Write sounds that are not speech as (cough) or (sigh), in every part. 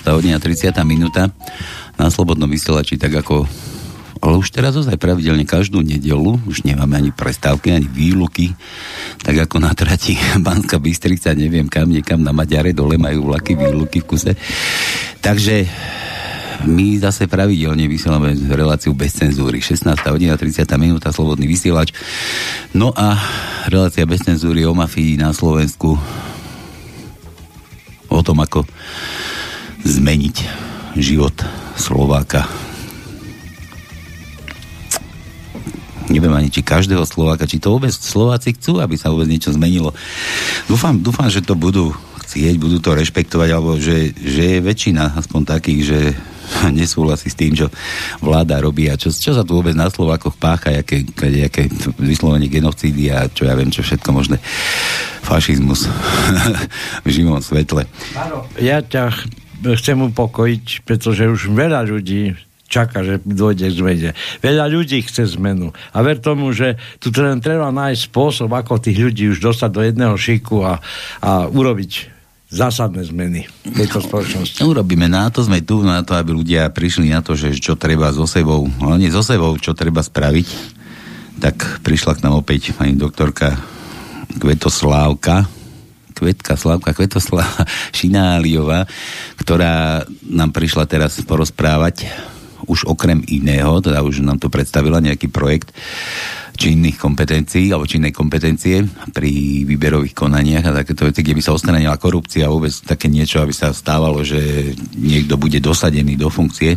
16. hodina 30. minúta na Slobodnom vysielači, tak ako ale už teraz ozaj pravidelne každú nedelu, už nemáme ani prestávky, ani výluky, tak ako na trati (laughs) Banska Bystrica, neviem kam, niekam na Maďare, dole majú vlaky výluky v kuse. Takže my zase pravidelne vysielame reláciu bez cenzúry. 16. hodina, 30. minúta, slobodný vysielač. No a relácia bez cenzúry o mafii na Slovensku. O tom, ako zmeniť život Slováka neviem ani či každého Slováka, či to vôbec Slováci chcú, aby sa vôbec niečo zmenilo. Dúfam, dúfam, že to budú chcieť, budú to rešpektovať, alebo že, že je väčšina aspoň takých, že (laughs) nesúhlasí s tým, čo vláda robí a čo, čo sa tu vôbec na Slovákoch pácha, aké, aké vyslovenie genocídy a čo ja viem, čo všetko možné. Fašizmus (laughs) v živom svetle. Ja ťa chcem upokojiť, pretože už veľa ľudí čaká, že dôjde k zmene. Veľa ľudí chce zmenu. A ver tomu, že tu len treba nájsť spôsob, ako tých ľudí už dostať do jedného šiku a, a urobiť zásadné zmeny v tejto spoločnosti. Urobíme na to, sme tu na to, aby ľudia prišli na to, že čo treba so sebou, hlavne so sebou, čo treba spraviť. Tak prišla k nám opäť pani doktorka Kvetoslávka, Kvetka Slavka Kvetoslava (laughs) Šináliová, ktorá nám prišla teraz porozprávať už okrem iného, teda už nám to predstavila nejaký projekt činných kompetencií alebo činnej kompetencie pri výberových konaniach a takéto veci, kde by sa ostranila korupcia a vôbec také niečo, aby sa stávalo, že niekto bude dosadený do funkcie.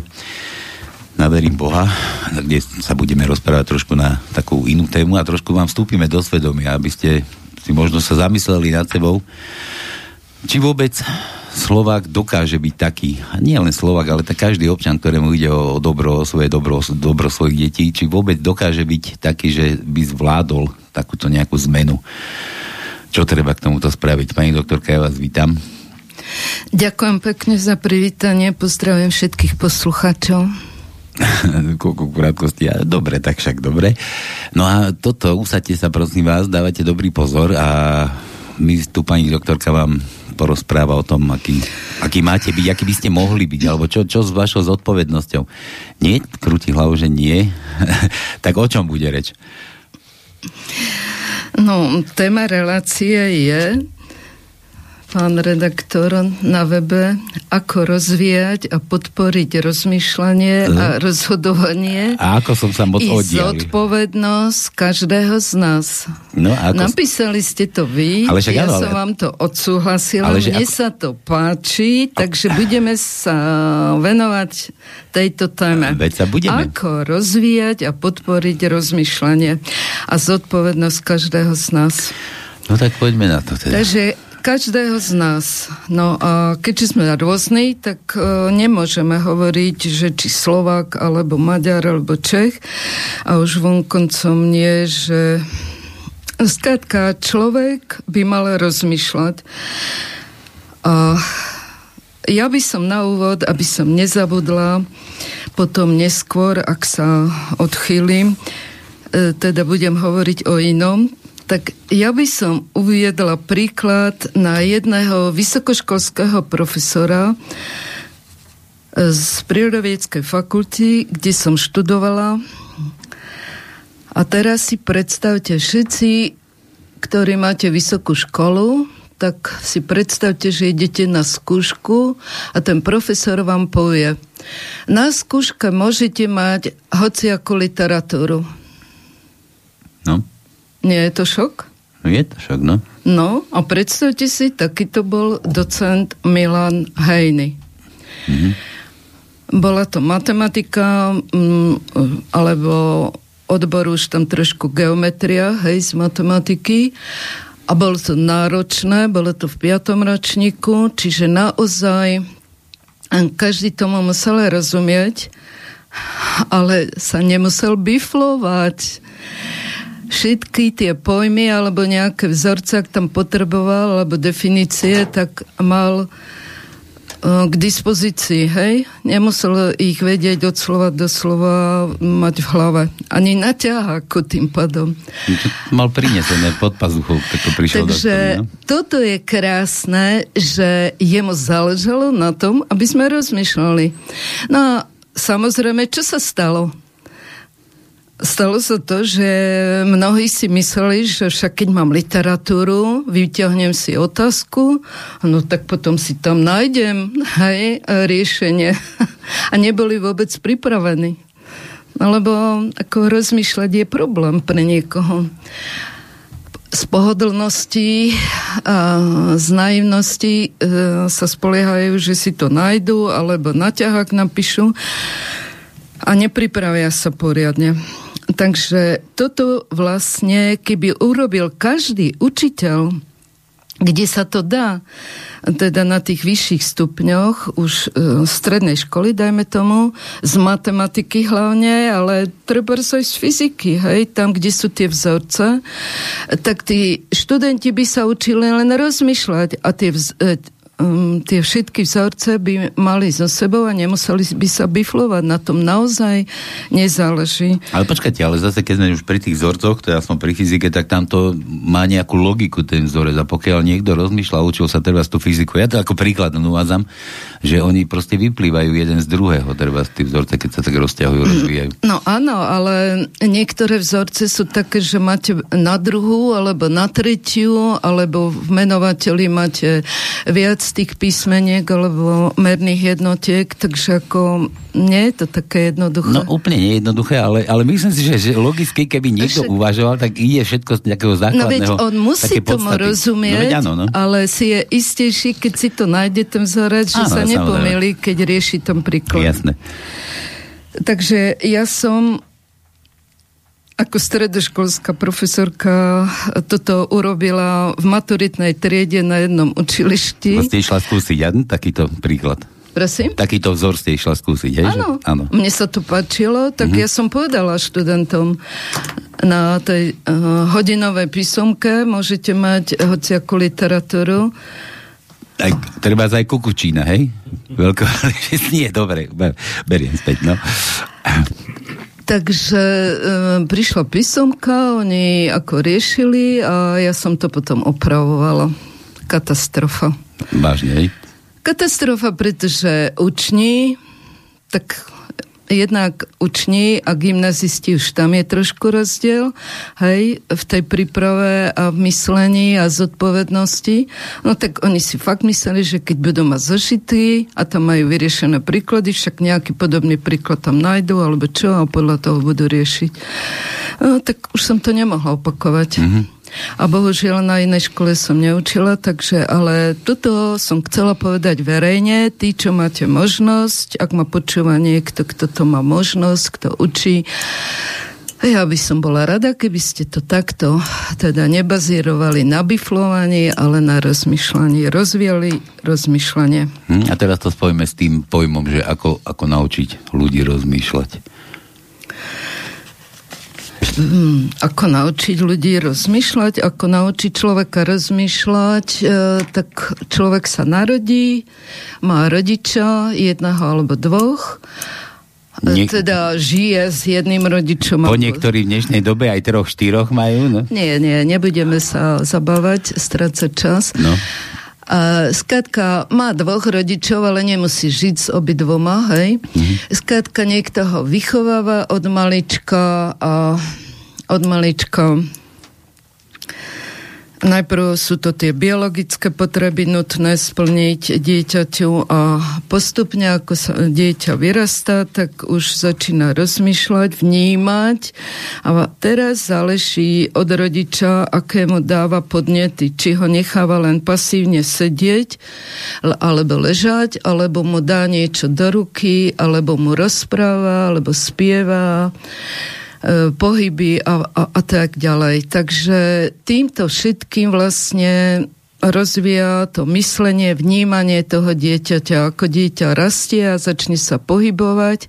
Na verím Boha, kde sa budeme rozprávať trošku na takú inú tému a trošku vám vstúpime do svedomia, aby ste si možno sa zamysleli nad sebou, či vôbec Slovák dokáže byť taký, a nie len Slovák, ale tak každý občan, ktorému ide o dobro, o svoje dobro, dobro svojich detí, či vôbec dokáže byť taký, že by zvládol takúto nejakú zmenu. Čo treba k tomuto spraviť? Pani doktorka, ja vás vítam. Ďakujem pekne za privítanie, pozdravujem všetkých poslucháčov. (laughs) Koľko krátkosti. Dobre, tak však dobre. No a toto, usadte sa prosím vás, dávate dobrý pozor a my tu pani doktorka vám porozpráva o tom, aký, aký máte byť, aký by ste mohli byť, alebo čo, čo s vašou zodpovednosťou. Nie? Krúti hlavu, že nie. (laughs) tak o čom bude reč? No, téma relácie je pán redaktor na webe, ako rozvíjať a podporiť rozmýšľanie uh. a mhm. rozhodovanie. A ako som sa moc I zodpovednosť každého z nás. No, ako... Napísali ste to vy, ale však, ja ale... som vám to odsúhlasila, ale mne ako... sa to páči, takže budeme sa venovať tejto téme. Veď sa budeme. Ako rozvíjať a podporiť rozmýšľanie a zodpovednosť každého z nás. No tak poďme na to teda. Takže každého z nás. No a keďže sme rôzni, tak uh, nemôžeme hovoriť, že či Slovák, alebo Maďar, alebo Čech. A už vonkoncom nie, že skrátka človek by mal rozmýšľať. A ja by som na úvod, aby som nezabudla, potom neskôr, ak sa odchýlim, e, teda budem hovoriť o inom, tak ja by som uviedla príklad na jedného vysokoškolského profesora z prírodovedeckej fakulty, kde som študovala. A teraz si predstavte všetci, ktorí máte vysokú školu, tak si predstavte, že idete na skúšku a ten profesor vám povie, na skúške môžete mať hociakú literatúru. No. Nie je to šok? No je to šok, no. No a predstavte si, taký to bol docent Milan Hejny. Mm-hmm. Bola to matematika, m, mm, alebo odbor už tam trošku geometria, hej, z matematiky. A bolo to náročné, bolo to v piatom ročníku, čiže naozaj každý tomu musel rozumieť, ale sa nemusel biflovať všetky tie pojmy alebo nejaké vzorce, ak tam potreboval, alebo definície, tak mal k dispozícii, hej? Nemusel ich vedieť od slova do slova mať v hlave. Ani ako tým pádom. (laughs) Mal prinesené pod pazuchou, keď to prišiel Takže do no? toto je krásne, že jemu záležalo na tom, aby sme rozmýšľali. No a samozrejme, čo sa stalo? Stalo sa to, že mnohí si mysleli, že však keď mám literatúru, vyťahnem si otázku, no tak potom si tam nájdem hej, riešenie. (laughs) A neboli vôbec pripravení. Lebo ako rozmýšľať je problém pre niekoho. Z pohodlnosti a z naivnosti e, sa spoliehajú, že si to nájdu, alebo na ťahák napíšu a nepripravia sa poriadne. Takže toto vlastne, keby urobil každý učiteľ, kde sa to dá, teda na tých vyšších stupňoch, už e, strednej školy, dajme tomu, z matematiky hlavne, ale treba aj z fyziky, hej, tam, kde sú tie vzorce, tak tí študenti by sa učili len rozmýšľať a tie vz, e, um, tie všetky vzorce by mali so sebou a nemuseli by sa biflovať. Na tom naozaj nezáleží. Ale počkajte, ale zase keď sme už pri tých vzorcoch, to ja som pri fyzike, tak tam to má nejakú logiku ten vzorec. A pokiaľ niekto rozmýšľa, učil sa treba tú fyziku, ja to ako príklad uvádzam, že oni proste vyplývajú jeden z druhého, treba tí vzorce, keď sa tak rozťahujú, rozvíjajú. No áno, ale niektoré vzorce sú také, že máte na druhú, alebo na tretiu, alebo v menovateli máte viac z tých písmeniek alebo merných jednotiek, takže ako nie je to také jednoduché. No úplne nejednoduché, ale, ale myslím si, že, že logicky, keby niekto Však... uvažoval, tak ide všetko z nejakého základného. No veď on musí tomu podstaty. rozumieť, no, veď áno, no. ale si je istejší, keď si to nájde ten vzorec, že áno, sa nepomýli, keď rieši ten príklad. Jasné. Takže ja som ako stredoškolská profesorka toto urobila v maturitnej triede na jednom učilišti. Ste išla skúsiť, ja? takýto príklad. Prosím? Takýto vzor ste išla skúsiť, hej? Áno, Áno. mne sa to páčilo, tak mm-hmm. ja som povedala študentom na tej uh, hodinovej písomke môžete mať hociakú literatúru. Aj, treba aj kukučína, hej? Veľko, (laughs) nie, dobre, beriem späť, no. Takže e, prišla písomka, oni ako riešili a ja som to potom opravovala. Katastrofa. Vážne? Katastrofa, pretože uční, tak jednak uční a gymnazisti už tam je trošku rozdiel, hej, v tej príprave a v myslení a zodpovednosti. No tak oni si fakt mysleli, že keď budú mať zošity a tam majú vyriešené príklady, však nejaký podobný príklad tam nájdú, alebo čo, a podľa toho budú riešiť. No, tak už som to nemohla opakovať. Mm-hmm. A bohužiaľ na inej škole som neučila, takže ale toto som chcela povedať verejne. Tí, čo máte možnosť, ak ma počúva niekto, kto to má možnosť, kto učí, ja by som bola rada, keby ste to takto teda nebazírovali na biflovaní, ale na rozmýšľanie. Rozvíjali rozmýšľanie. Hm, a teraz to spojíme s tým pojmom, že ako, ako naučiť ľudí rozmýšľať. Hmm, ako naučiť ľudí rozmýšľať, ako naučiť človeka rozmýšľať, e, tak človek sa narodí, má rodiča, jedného alebo dvoch, e, Nie... teda žije s jedným rodičom. Po niektorí v dnešnej dobe aj troch, štyroch majú, no? Nie, nie, nebudeme sa zabávať, strácať čas. No. A má dvoch rodičov, ale nemusí žiť s obidvoma, hej. Mm-hmm. Skrátka, niekto ho vychováva od malička a od malička. Najprv sú to tie biologické potreby nutné splniť dieťaťu a postupne, ako sa dieťa vyrastá, tak už začína rozmýšľať, vnímať. A teraz záleží od rodiča, akému dáva podnety, či ho necháva len pasívne sedieť alebo ležať, alebo mu dá niečo do ruky, alebo mu rozpráva, alebo spieva pohyby a, a, a tak ďalej. Takže týmto všetkým vlastne rozvíja to myslenie, vnímanie toho dieťaťa. Ako dieťa rastie a začne sa pohybovať,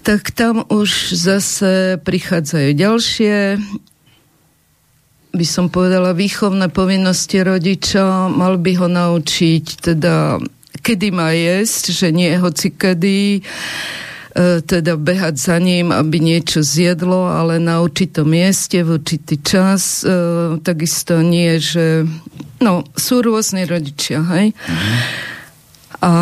tak tam už zase prichádzajú ďalšie by som povedala, výchovné povinnosti rodiča, mal by ho naučiť teda kedy má jesť, že nie hoci kedy E, teda behať za ním, aby niečo zjedlo, ale na určitom mieste, v určitý čas. E, takisto nie, že... No, sú rôzne rodičia, hej? Mm-hmm. A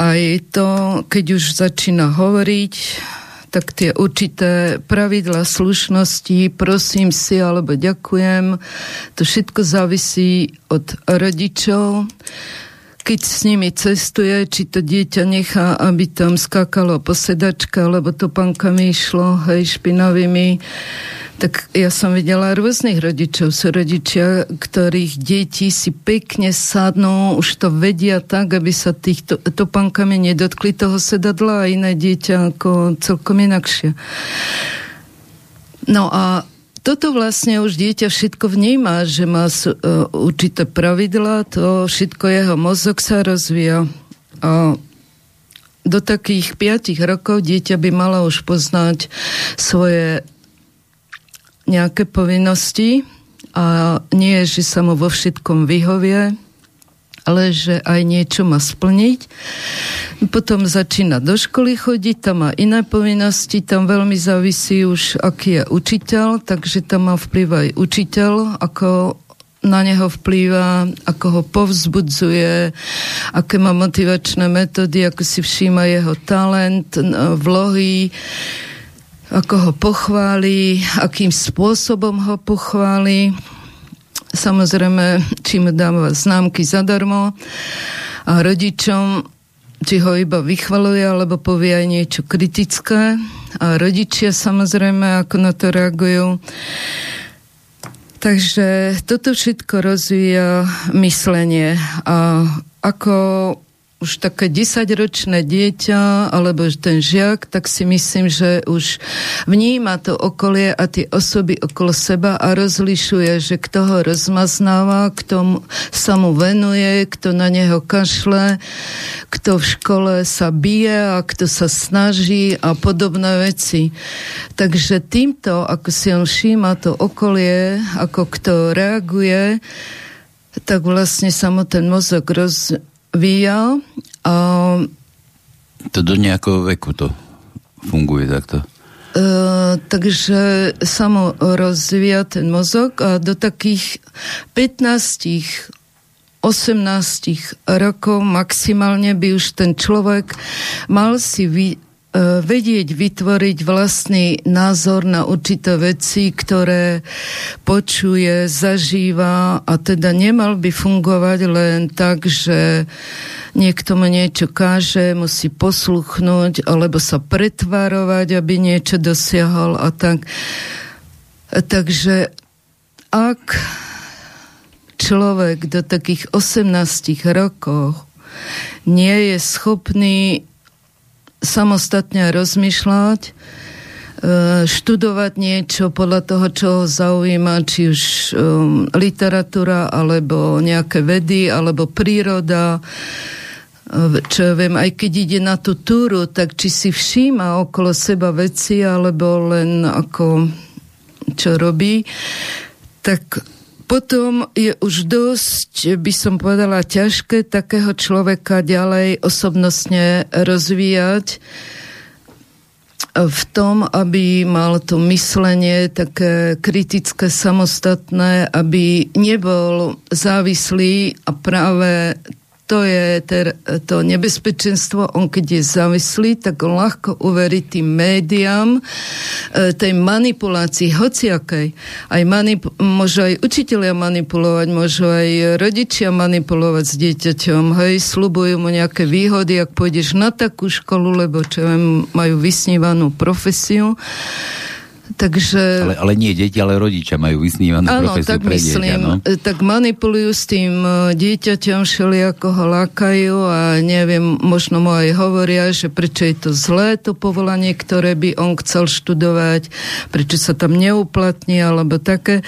aj to, keď už začína hovoriť, tak tie určité pravidla slušnosti, prosím si alebo ďakujem, to všetko závisí od rodičov keď s nimi cestuje, či to dieťa nechá, aby tam skákalo po sedačka, lebo to pankami išlo, hej, špinavými. Tak ja som videla rôznych rodičov. Sú rodičia, ktorých deti si pekne sadnú, už to vedia tak, aby sa týchto topankami nedotkli toho sedadla a iné dieťa ako celkom inakšie. No a toto vlastne už dieťa všetko vníma, že má uh, určité pravidla, to všetko jeho mozog sa rozvíja. A do takých 5 rokov dieťa by malo už poznať svoje nejaké povinnosti a nie, že sa mu vo všetkom vyhovie, ale že aj niečo má splniť. Potom začína do školy chodiť, tam má iné povinnosti, tam veľmi závisí už, aký je učiteľ, takže tam má vplyv aj učiteľ, ako na neho vplýva, ako ho povzbudzuje, aké má motivačné metódy, ako si všíma jeho talent, vlohy, ako ho pochváli, akým spôsobom ho pochváli samozrejme, či mu dáva známky zadarmo a rodičom, či ho iba vychvaluje, alebo povie aj niečo kritické. A rodičia samozrejme, ako na to reagujú. Takže toto všetko rozvíja myslenie. A ako už také desaťročné dieťa alebo ten žiak, tak si myslím, že už vníma to okolie a tie osoby okolo seba a rozlišuje, že kto ho rozmaznáva, kto sa mu venuje, kto na neho kašle, kto v škole sa bije a kto sa snaží a podobné veci. Takže týmto, ako si on všíma to okolie, ako kto reaguje, tak vlastne sa mu ten mozog roz, vyjal. A... To do nejakého veku to funguje takto? Uh, takže sa mu rozvíja ten mozog a do takých 15 18 rokov maximálne by už ten človek mal si vy, uh, vedieť vytvoriť vlastný názor na určité veci, ktoré počuje, zažíva a teda nemal by fungovať len tak, že niekto mu niečo káže, musí posluchnúť alebo sa pretvárovať, aby niečo dosiahol a tak. Takže ak človek do takých 18 rokov nie je schopný samostatne rozmýšľať, e, študovať niečo podľa toho, čo ho zaujíma, či už um, literatúra, alebo nejaké vedy, alebo príroda, čo ja viem, aj keď ide na tú túru, tak či si všíma okolo seba veci, alebo len ako čo robí, tak potom je už dosť, by som povedala, ťažké takého človeka ďalej osobnostne rozvíjať. V tom, aby mal to myslenie také kritické, samostatné, aby nebol závislý a práve to je ter, to nebezpečenstvo, on keď je závislý, tak on ľahko uverí tým médiám, e, tej manipulácii, hociakej. Aj manip- môžu aj učiteľia manipulovať, môžu aj rodičia manipulovať s dieťaťom, hej, slubujú mu nejaké výhody, ak pôjdeš na takú školu, lebo čo viem, majú vysnívanú profesiu. Takže... Ale, ale nie deti, ale rodičia majú vysnívanú áno, profesiu tak pre myslím, dieťa, no? tak manipulujú s tým e, dieťaťom, ako ho lákajú a neviem, možno mu aj hovoria, že prečo je to zlé, to povolanie, ktoré by on chcel študovať, prečo sa tam neuplatní, alebo také.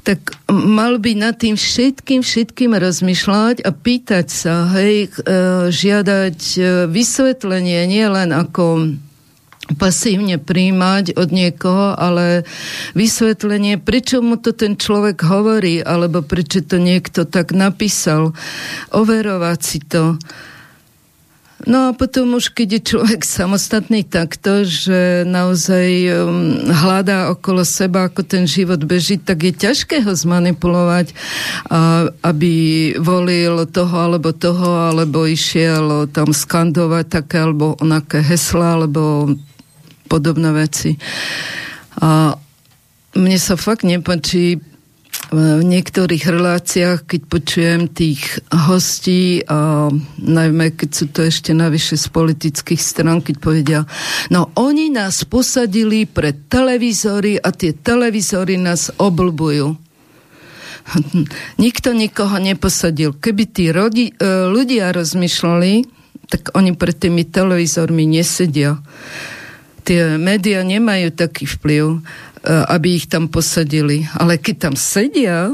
Tak mal by nad tým všetkým, všetkým rozmýšľať a pýtať sa, hej, e, žiadať e, vysvetlenie, nie len ako pasívne príjmať od niekoho, ale vysvetlenie, prečo mu to ten človek hovorí, alebo prečo to niekto tak napísal, overovať si to. No a potom už, keď je človek samostatný takto, že naozaj um, hľadá okolo seba, ako ten život beží, tak je ťažké ho zmanipulovať, a, aby volil toho alebo toho, alebo išiel tam skandovať také alebo onaké hesla, alebo podobné veci. A mne sa fakt nepačí v niektorých reláciách, keď počujem tých hostí, a najmä keď sú to ešte navyše z politických stran, keď povedia, no oni nás posadili pre televízory a tie televízory nás oblbujú. (laughs) Nikto nikoho neposadil. Keby tí rodi, e, ľudia rozmýšľali, tak oni pred tými televízormi nesedia. Tie médiá nemajú taký vplyv. E, aby ich tam posadili. Ale keď tam sedia,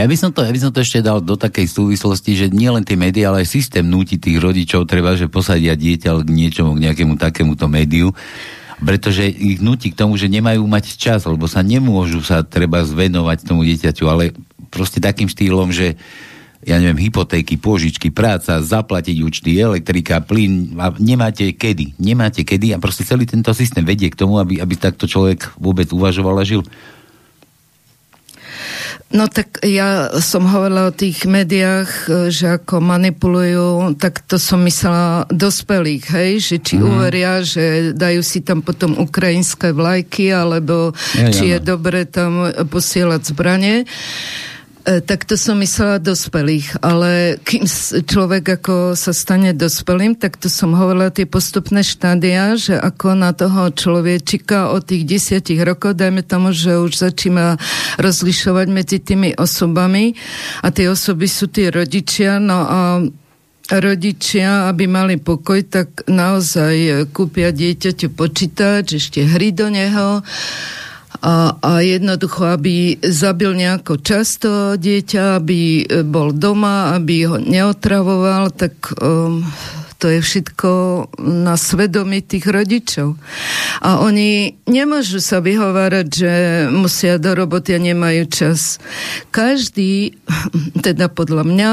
ja by, som to, ja by som to ešte dal do takej súvislosti, že nie len tie médiá, ale aj systém núti tých rodičov, treba, že posadia dieťa k niečomu, k nejakému takémuto médiu, pretože ich nutí k tomu, že nemajú mať čas, lebo sa nemôžu sa treba zvenovať tomu dieťaťu, ale proste takým štýlom, že ja neviem, hypotéky, pôžičky, práca, zaplatiť účty, elektrika, plyn, a nemáte kedy. Nemáte kedy a proste celý tento systém vedie k tomu, aby, aby takto človek vôbec uvažoval a žil. No tak ja som hovorila o tých médiách, že ako manipulujú, tak to som myslela dospelých, hej, že či mm. uveria, že dajú si tam potom ukrajinské vlajky, alebo ja, či ja, je dobre tam posielať zbranie. E, tak to som myslela dospelých, ale kým človek ako sa stane dospelým, tak to som hovorila tie postupné štádia, že ako na toho človečika od tých desiatich rokov, dajme tomu, že už začína rozlišovať medzi tými osobami. A tie osoby sú tie rodičia, no a rodičia, aby mali pokoj, tak naozaj kúpia dieťaťu počítač, ešte hry do neho, a, a jednoducho, aby zabil nejako často dieťa, aby e, bol doma, aby ho neotravoval, tak um, to je všetko na svedomí tých rodičov. A oni nemôžu sa vyhovárať, že musia do roboty a nemajú čas. Každý, (laughs) teda podľa mňa,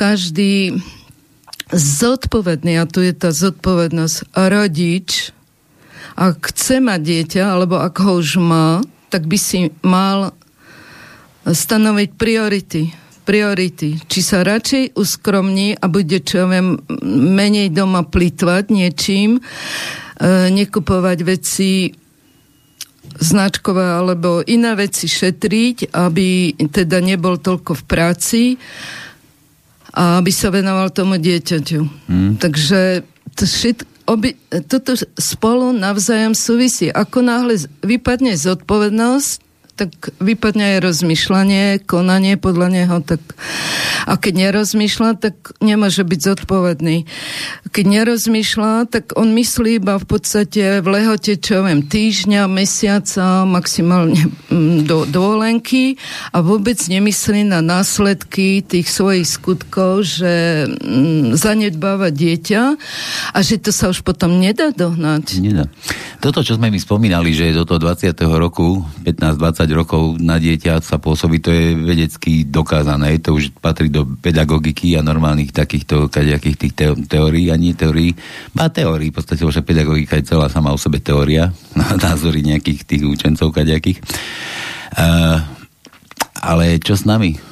každý zodpovedný, a tu je tá zodpovednosť, rodič, ak chce mať dieťa, alebo ak ho už má, tak by si mal stanoviť priority. Priority. Či sa radšej uskromní a bude, čo ja viem, menej doma plitvať niečím, e, nekupovať veci značkové alebo iné veci šetriť, aby teda nebol toľko v práci a aby sa venoval tomu dieťaťu. Hmm. Takže to všetko, obi, toto spolu navzájom súvisí. Ako náhle vypadne zodpovednosť, tak vypadne aj rozmýšľanie, konanie podľa neho, tak a keď nerozmýšľa, tak nemôže byť zodpovedný. Keď nerozmýšľa, tak on myslí iba v podstate v lehote, čo viem, týždňa, mesiaca, maximálne mm, do dovolenky a vôbec nemyslí na následky tých svojich skutkov, že mm, zanedbáva dieťa a že to sa už potom nedá dohnať. Nedá. Toto, čo sme mi spomínali, že do toho 20. roku, 15-20 rokov na dieťa sa pôsobí, to je vedecky dokázané. To už patrí do pedagogiky a normálnych takýchto kadejakých tých teórií a nie teórií. Má teórií, v podstate už pedagogika je celá sama o sebe teória, (laughs) názory nejakých tých učencov kadejakých. Uh, ale čo s nami?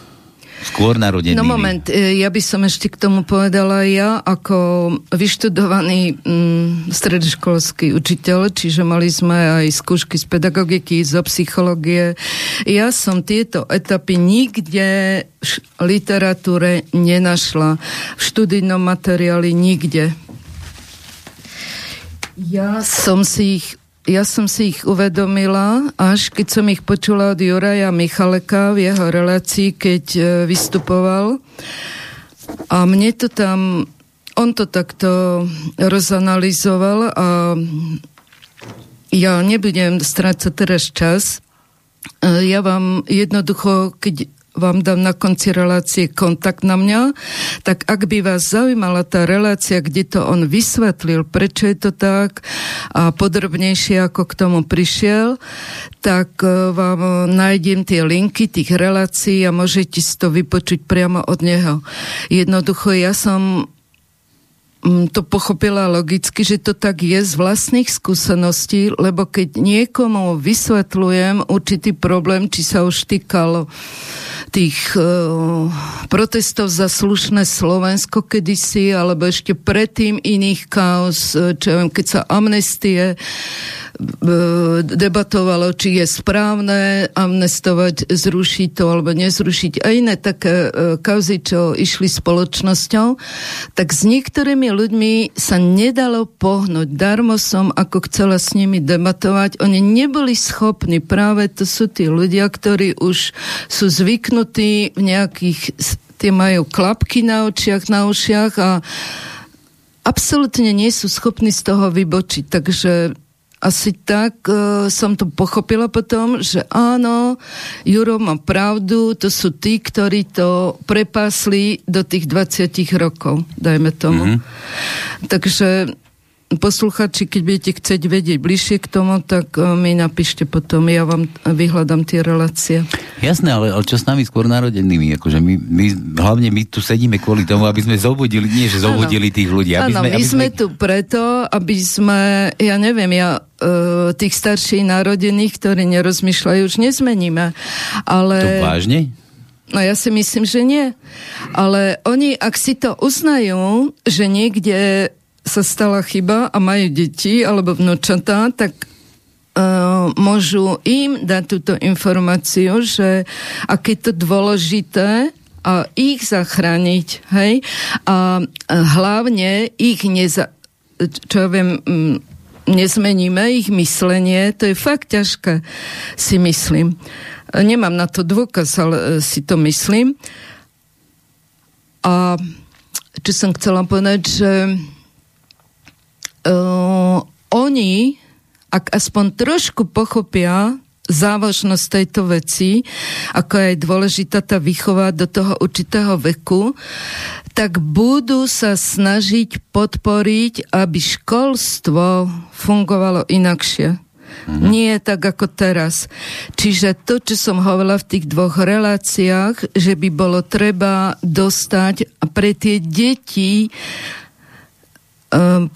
Skôr narodený. No moment, e, ja by som ešte k tomu povedala ja ako vyštudovaný mm, stredoškolský učiteľ, čiže mali sme aj skúšky z pedagogiky, zo psychológie. Ja som tieto etapy nikde v literatúre nenašla. V študijnom materiáli nikde. Ja som si ich ja som si ich uvedomila, až keď som ich počula od Juraja Michaleka v jeho relácii, keď e, vystupoval. A mne to tam, on to takto rozanalizoval a ja nebudem strácať teraz čas. E, ja vám jednoducho, keď vám dám na konci relácie kontakt na mňa, tak ak by vás zaujímala tá relácia, kde to on vysvetlil, prečo je to tak a podrobnejšie ako k tomu prišiel, tak e, vám nájdem tie linky tých relácií a môžete si to vypočuť priamo od neho. Jednoducho ja som to pochopila logicky, že to tak je z vlastných skúseností, lebo keď niekomu vysvetľujem určitý problém, či sa už týkalo tých uh, protestov za slušné Slovensko kedysi, alebo ešte predtým iných kaos, e, čo ja viem, keď sa amnestie debatovalo, či je správne amnestovať, zrušiť to alebo nezrušiť a iné také e, kauzy, čo išli spoločnosťou, tak s niektorými ľuďmi sa nedalo pohnúť. Darmo som, ako chcela s nimi debatovať, oni neboli schopní, práve to sú tí ľudia, ktorí už sú zvyknutí v nejakých, tie majú klapky na očiach, na ušiach a absolútne nie sú schopní z toho vybočiť. Takže asi tak uh, som to pochopila potom, že áno, Juro má pravdu, to sú tí, ktorí to prepásli do tých 20 rokov, dajme tomu. Mm-hmm. Takže posluchači, keď budete chcieť vedieť bližšie k tomu, tak e, mi napíšte potom, ja vám vyhľadám tie relácie. Jasné, ale, ale čo s nami skôr narodenými? Akože my, my, hlavne my tu sedíme kvôli tomu, aby sme zobudili, nie že zobudili ano. tých ľudí. Aby sme, my aby sme tu preto, aby sme, ja neviem, ja uh, tých starších narodených, ktorí nerozmýšľajú, už nezmeníme. Ale... To vážne? No ja si myslím, že nie. Ale oni, ak si to uznajú, že niekde sa stala chyba a majú deti alebo vnúčatá, tak uh, môžu im dať túto informáciu, že aké je to dôležité a ich zachrániť, hej? A hlavne ich neza, čo ja viem, nezmeníme ich myslenie, to je fakt ťažké, si myslím. Nemám na to dôkaz, ale e, si to myslím. A čo som chcela povedať, že uh, oni, ak aspoň trošku pochopia závažnosť tejto veci, ako je dôležitá tá výchova do toho určitého veku, tak budú sa snažiť podporiť, aby školstvo fungovalo inakšie. Mm-hmm. Nie tak ako teraz. Čiže to, čo som hovorila v tých dvoch reláciách, že by bolo treba dostať pre tie deti um,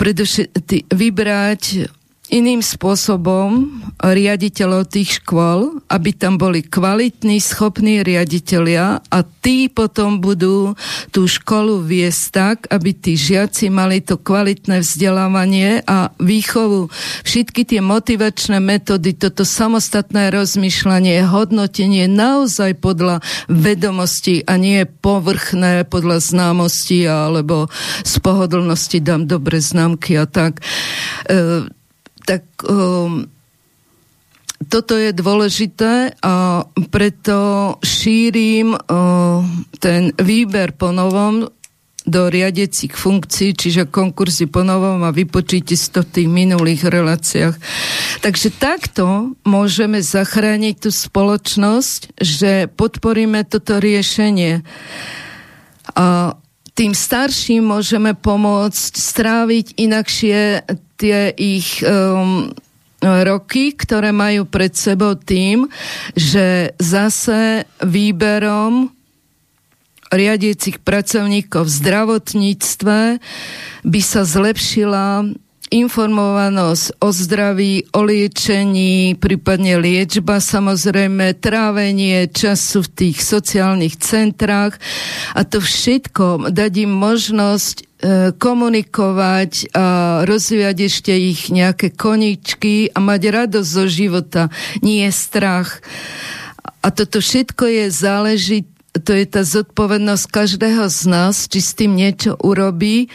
vybrať iným spôsobom riaditeľov tých škôl, aby tam boli kvalitní, schopní riaditeľia a tí potom budú tú školu viesť tak, aby tí žiaci mali to kvalitné vzdelávanie a výchovu. Všetky tie motivačné metódy, toto samostatné rozmýšľanie, hodnotenie naozaj podľa vedomosti a nie povrchné podľa známosti alebo z pohodlnosti dám dobre známky a tak. E, tak um, toto je dôležité a preto šírim uh, ten výber po novom do riadecích funkcií, čiže konkursy po novom a vypočíte si to v tých minulých reláciách. Takže takto môžeme zachrániť tú spoločnosť, že podporíme toto riešenie. A tým starším môžeme pomôcť stráviť inakšie tie ich um, roky, ktoré majú pred sebou tým, že zase výberom riadiecich pracovníkov v zdravotníctve by sa zlepšila informovanosť o zdraví, o liečení, prípadne liečba, samozrejme, trávenie času v tých sociálnych centrách a to všetko dať im možnosť e, komunikovať a rozvíjať ešte ich nejaké koničky a mať radosť zo života, nie strach. A toto všetko je záleží, to je tá zodpovednosť každého z nás, či s tým niečo urobí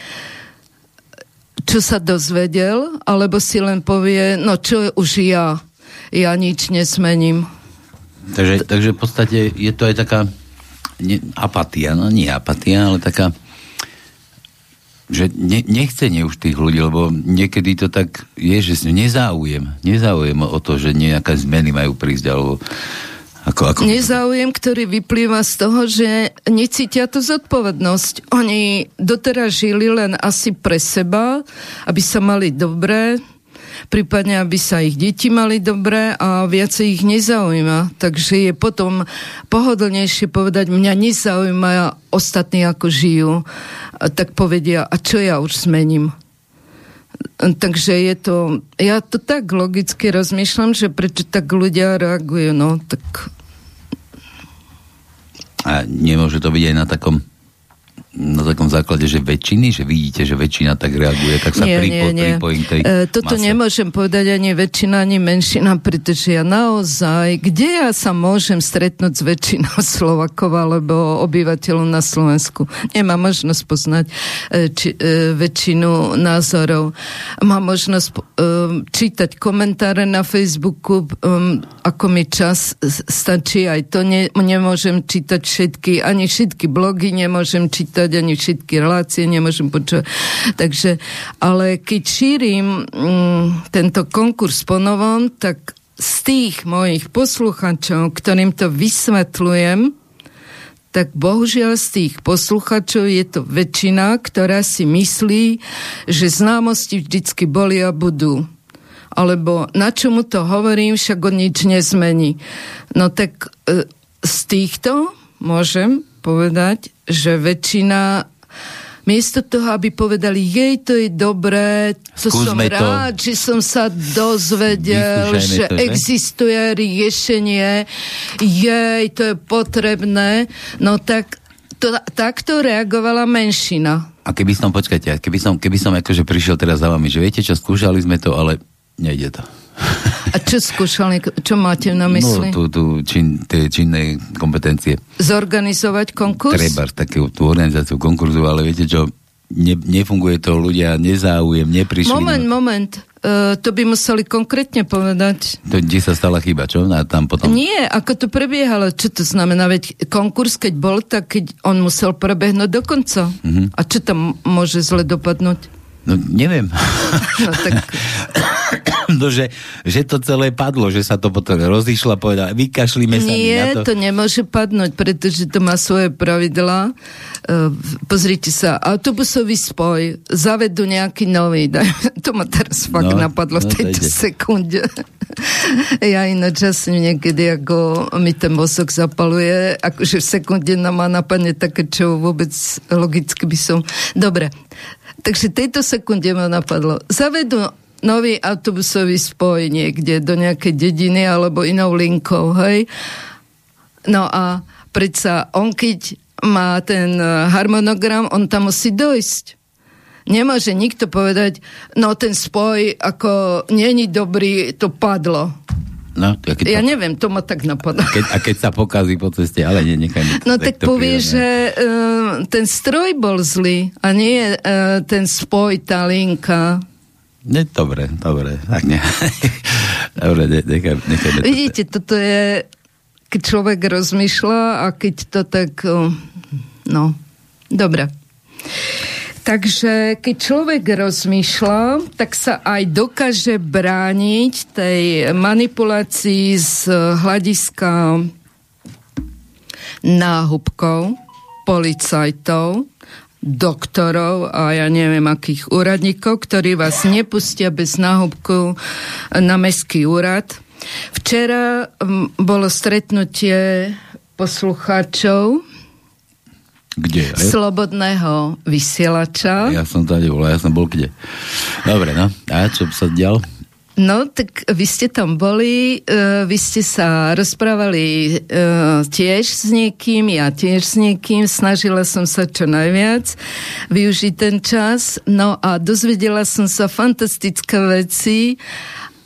čo sa dozvedel, alebo si len povie, no čo už ja, ja nič nesmením. Takže, takže v podstate je to aj taká ne, apatia, no nie apatia, ale taká že ne, nechcenie už tých ľudí, lebo niekedy to tak je, že nezáujem, nezáujem o to, že nejaké zmeny majú prísť, alebo Ako, ako... Nezáujem, ktorý vyplýva z toho, že necítia tú zodpovednosť. Oni doteraz žili len asi pre seba, aby sa mali dobré, prípadne aby sa ich deti mali dobré a viacej ich nezaujíma. Takže je potom pohodlnejšie povedať, mňa nezaujíma ostatní ako žijú. A tak povedia, a čo ja už zmením? Takže je to, ja to tak logicky rozmýšľam, že prečo tak ľudia reagujú, no tak... A nemôže to byť aj na takom na takom základe, že väčšiny, že vidíte, že väčšina tak reaguje, tak sa nie, pripo, nie, nie. pripojím tej e, Toto mase. nemôžem povedať ani väčšina, ani menšina, pretože ja naozaj, kde ja sa môžem stretnúť s väčšinou Slovakov alebo obyvateľov na Slovensku? Nemám možnosť poznať e, či, e, väčšinu názorov. Mám možnosť e, čítať komentáre na Facebooku, e, ako mi čas stačí, aj to ne, nemôžem čítať všetky, ani všetky blogy nemôžem čítať čítať, ani všetky relácie nemôžem počúvať. Takže, ale keď šírim mm, tento konkurs ponovom, tak z tých mojich posluchačov, ktorým to vysvetľujem, tak bohužiaľ z tých posluchačov je to väčšina, ktorá si myslí, že známosti vždycky boli a budú. Alebo na čomu to hovorím, však on nič nezmení. No tak e, z týchto môžem povedať, že väčšina miesto toho, aby povedali, jej, to je dobré, to Skúsme som rád, to. že som sa dozvedel, že, to, že existuje riešenie, jej, to je potrebné, no tak to, takto reagovala menšina. A keby som, počkajte, keby som, keby som akože prišiel teraz za vami, že viete čo, skúšali sme to, ale nejde to. A čo skúšali, čo máte na mysli? No, tú, tú čin, tie činné kompetencie. Zorganizovať konkurs? Treba takú tú organizáciu konkurzu, ale viete čo, ne, nefunguje to, ľudia nezáujem, neprišli. Moment, moment. Uh, to by museli konkrétne povedať. To, kde sa stala chyba, čo? A tam potom... Nie, ako to prebiehalo. Čo to znamená? Veď konkurs, keď bol, tak keď on musel prebehnúť do konca. Uh-huh. A čo tam môže zle dopadnúť? No neviem. (laughs) No tak... (laughs) no, že, že to celé padlo, že sa to potom rozišlo a povedal, vykašlíme sa Nie, na to. to nemôže padnúť, pretože to má svoje pravidlá. Uh, pozrite sa, autobusový spoj, zavedú nejaký nový, (laughs) to ma teraz fakt no, napadlo no, v tejto sekunde. (laughs) ja ináč asi niekedy, ako mi ten mozog zapaluje, akože v sekunde nám má napadne také, čo vôbec logicky by som... Dobre, takže tejto sekunde ma napadlo. Zavedú nový autobusový spoj niekde do nejakej dediny alebo inou linkou, hej. No a predsa on keď má ten harmonogram, on tam musí dojsť. Nemôže nikto povedať, no ten spoj ako není dobrý, to padlo. No, ja, keď ja neviem, to ma tak napadá. Keď, a keď sa pokazí po ceste, ale nie, nechaj No tak, tak povie, že uh, ten stroj bol zlý a nie uh, ten spoj, tá linka. Ne, dobre, dobre, tak ne. (laughs) dobre, ne, nechaj, nechaj Vidíte, toto je, keď človek rozmýšľa a keď to tak, no, dobre. Takže keď človek rozmýšľa, tak sa aj dokáže brániť tej manipulácii z hľadiska náhubkov, policajtov, doktorov a ja neviem akých úradníkov, ktorí vás nepustia bez náhubku na mestský úrad. Včera bolo stretnutie poslucháčov kde? Slobodného vysielača. Ja som tady bol, ja som bol kde. Dobre, no. A čo sa dial? No, tak vy ste tam boli, uh, vy ste sa rozprávali uh, tiež s niekým, ja tiež s niekým, snažila som sa čo najviac využiť ten čas, no a dozvedela som sa fantastické veci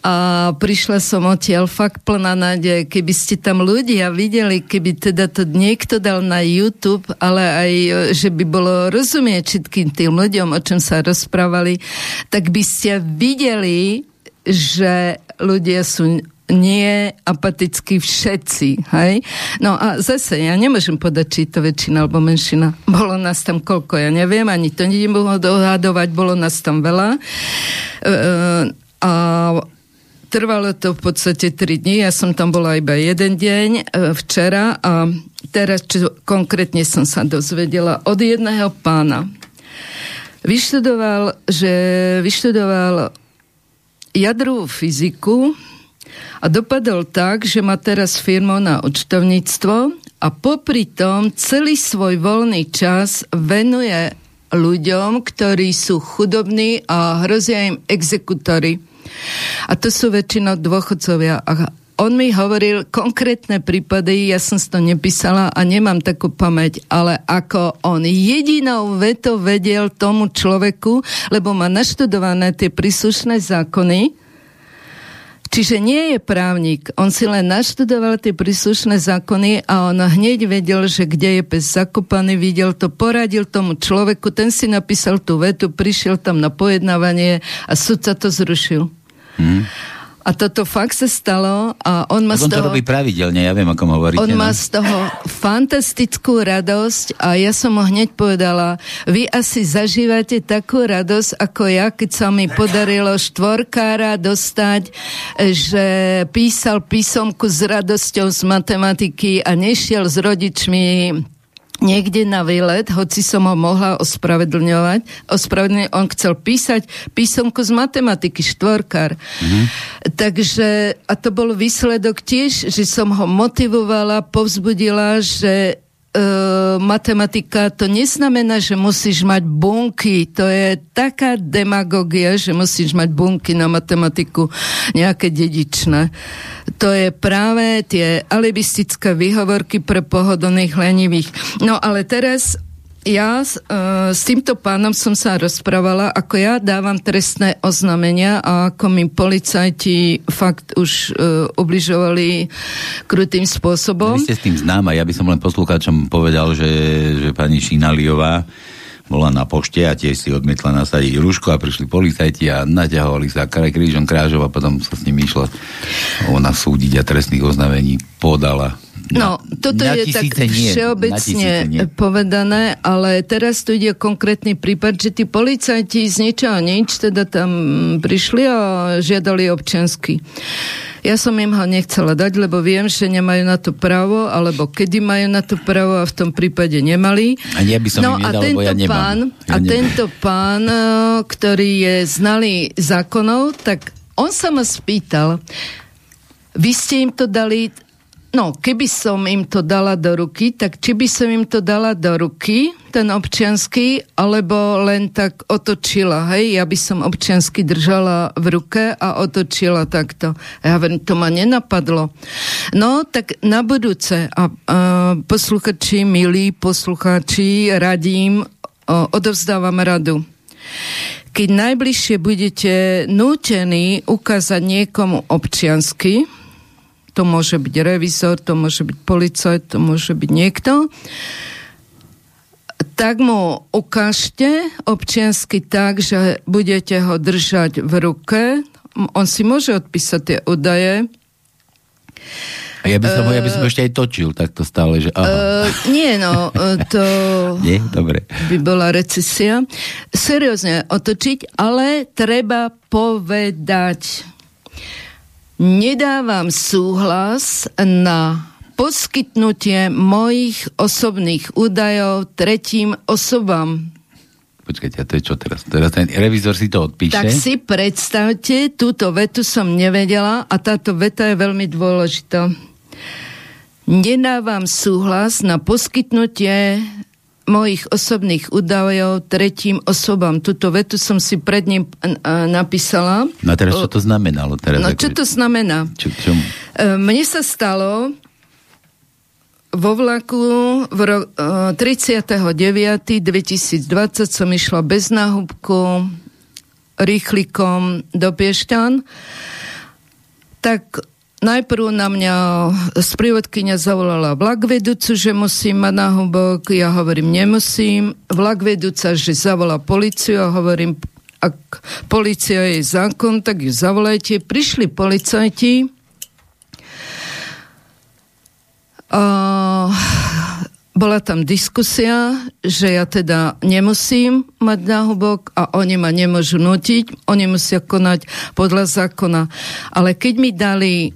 a prišla som odtiaľ fakt plná nádej, keby ste tam ľudia videli, keby teda to niekto dal na YouTube, ale aj, e, že by bolo rozumieť všetkým tým ľuďom, o čom sa rozprávali, tak by ste videli, že ľudia sú nie apatickí všetci, hej? No a zase, ja nemôžem povedať, či to väčšina alebo menšina. Bolo nás tam koľko, ja neviem, ani to nebolo dohadovať, bolo nás tam veľa. E, e a trvalo to v podstate 3 dní, ja som tam bola iba jeden deň e, včera a teraz, čo konkrétne som sa dozvedela od jedného pána. Vyštudoval, že vyštudoval jadrovú fyziku a dopadol tak, že má teraz firmu na účtovníctvo a popri tom celý svoj voľný čas venuje ľuďom, ktorí sú chudobní a hrozia im exekutory. A to sú väčšinou dôchodcovia. A on mi hovoril konkrétne prípady, ja som si to nepísala a nemám takú pamäť, ale ako on jedinou vetou vedel tomu človeku, lebo má naštudované tie príslušné zákony, Čiže nie je právnik, on si len naštudoval tie príslušné zákony a on hneď vedel, že kde je pes zakopaný, videl to, poradil tomu človeku, ten si napísal tú vetu, prišiel tam na pojednávanie a sudca to zrušil. Mm. A toto fakt sa stalo a on má z toho... to robí pravidelne, ja viem, ako hovoríte. On má no? z toho fantastickú radosť a ja som mu hneď povedala, vy asi zažívate takú radosť ako ja, keď sa mi podarilo štvorkára dostať, že písal písomku s radosťou z matematiky a nešiel s rodičmi niekde na výlet, hoci som ho mohla ospravedlňovať. Ospravedlňovať, on chcel písať písomku z matematiky, štvorkár. Mm-hmm. Takže, a to bol výsledok tiež, že som ho motivovala, povzbudila, že matematika to neznamená, že musíš mať bunky. To je taká demagogia, že musíš mať bunky na matematiku nejaké dedičné. To je práve tie alibistické výhovorky pre pohodlných lenivých. No ale teraz ja uh, s týmto pánom som sa rozprávala, ako ja dávam trestné oznámenia a ako mi policajti fakt už uh, obližovali krutým spôsobom. Vy ste s tým známa, ja by som len poslucháčom povedal, že, že pani Šinaliová bola na pošte a tiež si odmietla nasadiť rúško a prišli policajti a naťahovali sa krížom krážov a potom sa s ním išla ona súdiť a trestných oznámení podala No, toto je tak nie, všeobecne povedané, ale teraz tu ide konkrétny prípad, že tí policajti z ničoho nič teda tam prišli a žiadali občansky. Ja som im ho nechcela dať, lebo viem, že nemajú na to právo, alebo kedy majú na to právo a v tom prípade nemali. A ja by som no im nedal, a tento ja nemám. pán, ja a nemám. tento pán, eh, ktorý je znalý zákonov, tak on sa ma spýtal, vy ste im to dali No, keby som im to dala do ruky, tak či by som im to dala do ruky, ten občiansky, alebo len tak otočila, hej? Ja by som občiansky držala v ruke a otočila takto. Ja hovorím, to ma nenapadlo. No, tak na budúce, a, a posluchači, milí poslucháči, radím, o, odovzdávam radu. Keď najbližšie budete nútení ukázať niekomu občiansky, to môže byť revizor, to môže byť policajt, to môže byť niekto, tak mu ukážte občiansky tak, že budete ho držať v ruke. On si môže odpísať tie údaje. A ja by som, uh, ja by som ešte aj točil takto stále, že aha. Uh, nie, no, to (laughs) nie? Dobre. by bola recesia. Seriózne otočiť, ale treba povedať nedávam súhlas na poskytnutie mojich osobných údajov tretím osobám. Počkajte, a to je čo teraz? Teraz ten revizor si to odpíše? Tak si predstavte, túto vetu som nevedela a táto veta je veľmi dôležitá. Nedávam súhlas na poskytnutie mojich osobných údajov tretím osobám. Tuto vetu som si pred ním napísala. No a teraz čo to znamenalo? Teraz no čo to znamená? Čo, čo? E, mne sa stalo vo vlaku v ro- 39.2020 som išla bez náhubku rýchlikom do Piešťan tak Najprv na mňa sprievodkynia zavolala vlak vedúcu, že musím mať na hubok. Ja hovorím, nemusím. Vlak vedúca, že zavolá policiu a hovorím, ak policia je zákon, tak ju zavolajte. Prišli policajti a bola tam diskusia, že ja teda nemusím mať náhubok a oni ma nemôžu nutiť, oni musia konať podľa zákona. Ale keď mi dali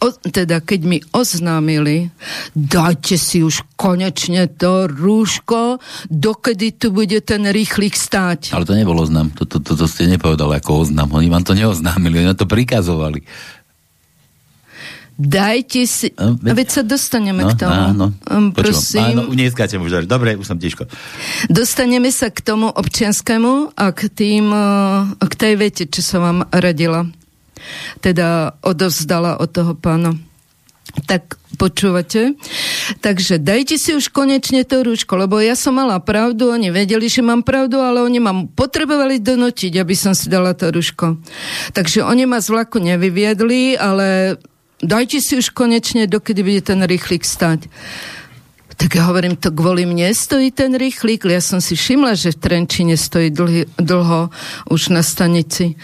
o, teda keď mi oznámili, dajte si už konečne to rúško, dokedy tu bude ten rýchlik stáť. Ale to nebol oznám, to, to, to, to ste nepovedali ako oznám, oni vám to neoznámili, oni to prikazovali. Dajte si... No, veď, veď sa dostaneme no, k tomu. Áno, um, prosím. Áno, neskáčem už. Dobre, už som tiško. Dostaneme sa k tomu občianskému a k tým, uh, k tej vete, čo som vám radila. Teda odovzdala od toho pána. Tak počúvate? Takže dajte si už konečne to rúško, lebo ja som mala pravdu, oni vedeli, že mám pravdu, ale oni ma potrebovali donotiť, aby som si dala to rúško. Takže oni ma z vlaku nevyviedli, ale dajte si už konečne, dokedy bude ten rýchlik stať. Tak ja hovorím, to kvôli mne stojí ten rýchlik. Ja som si všimla, že v Trenčine stojí dlhy, dlho už na stanici.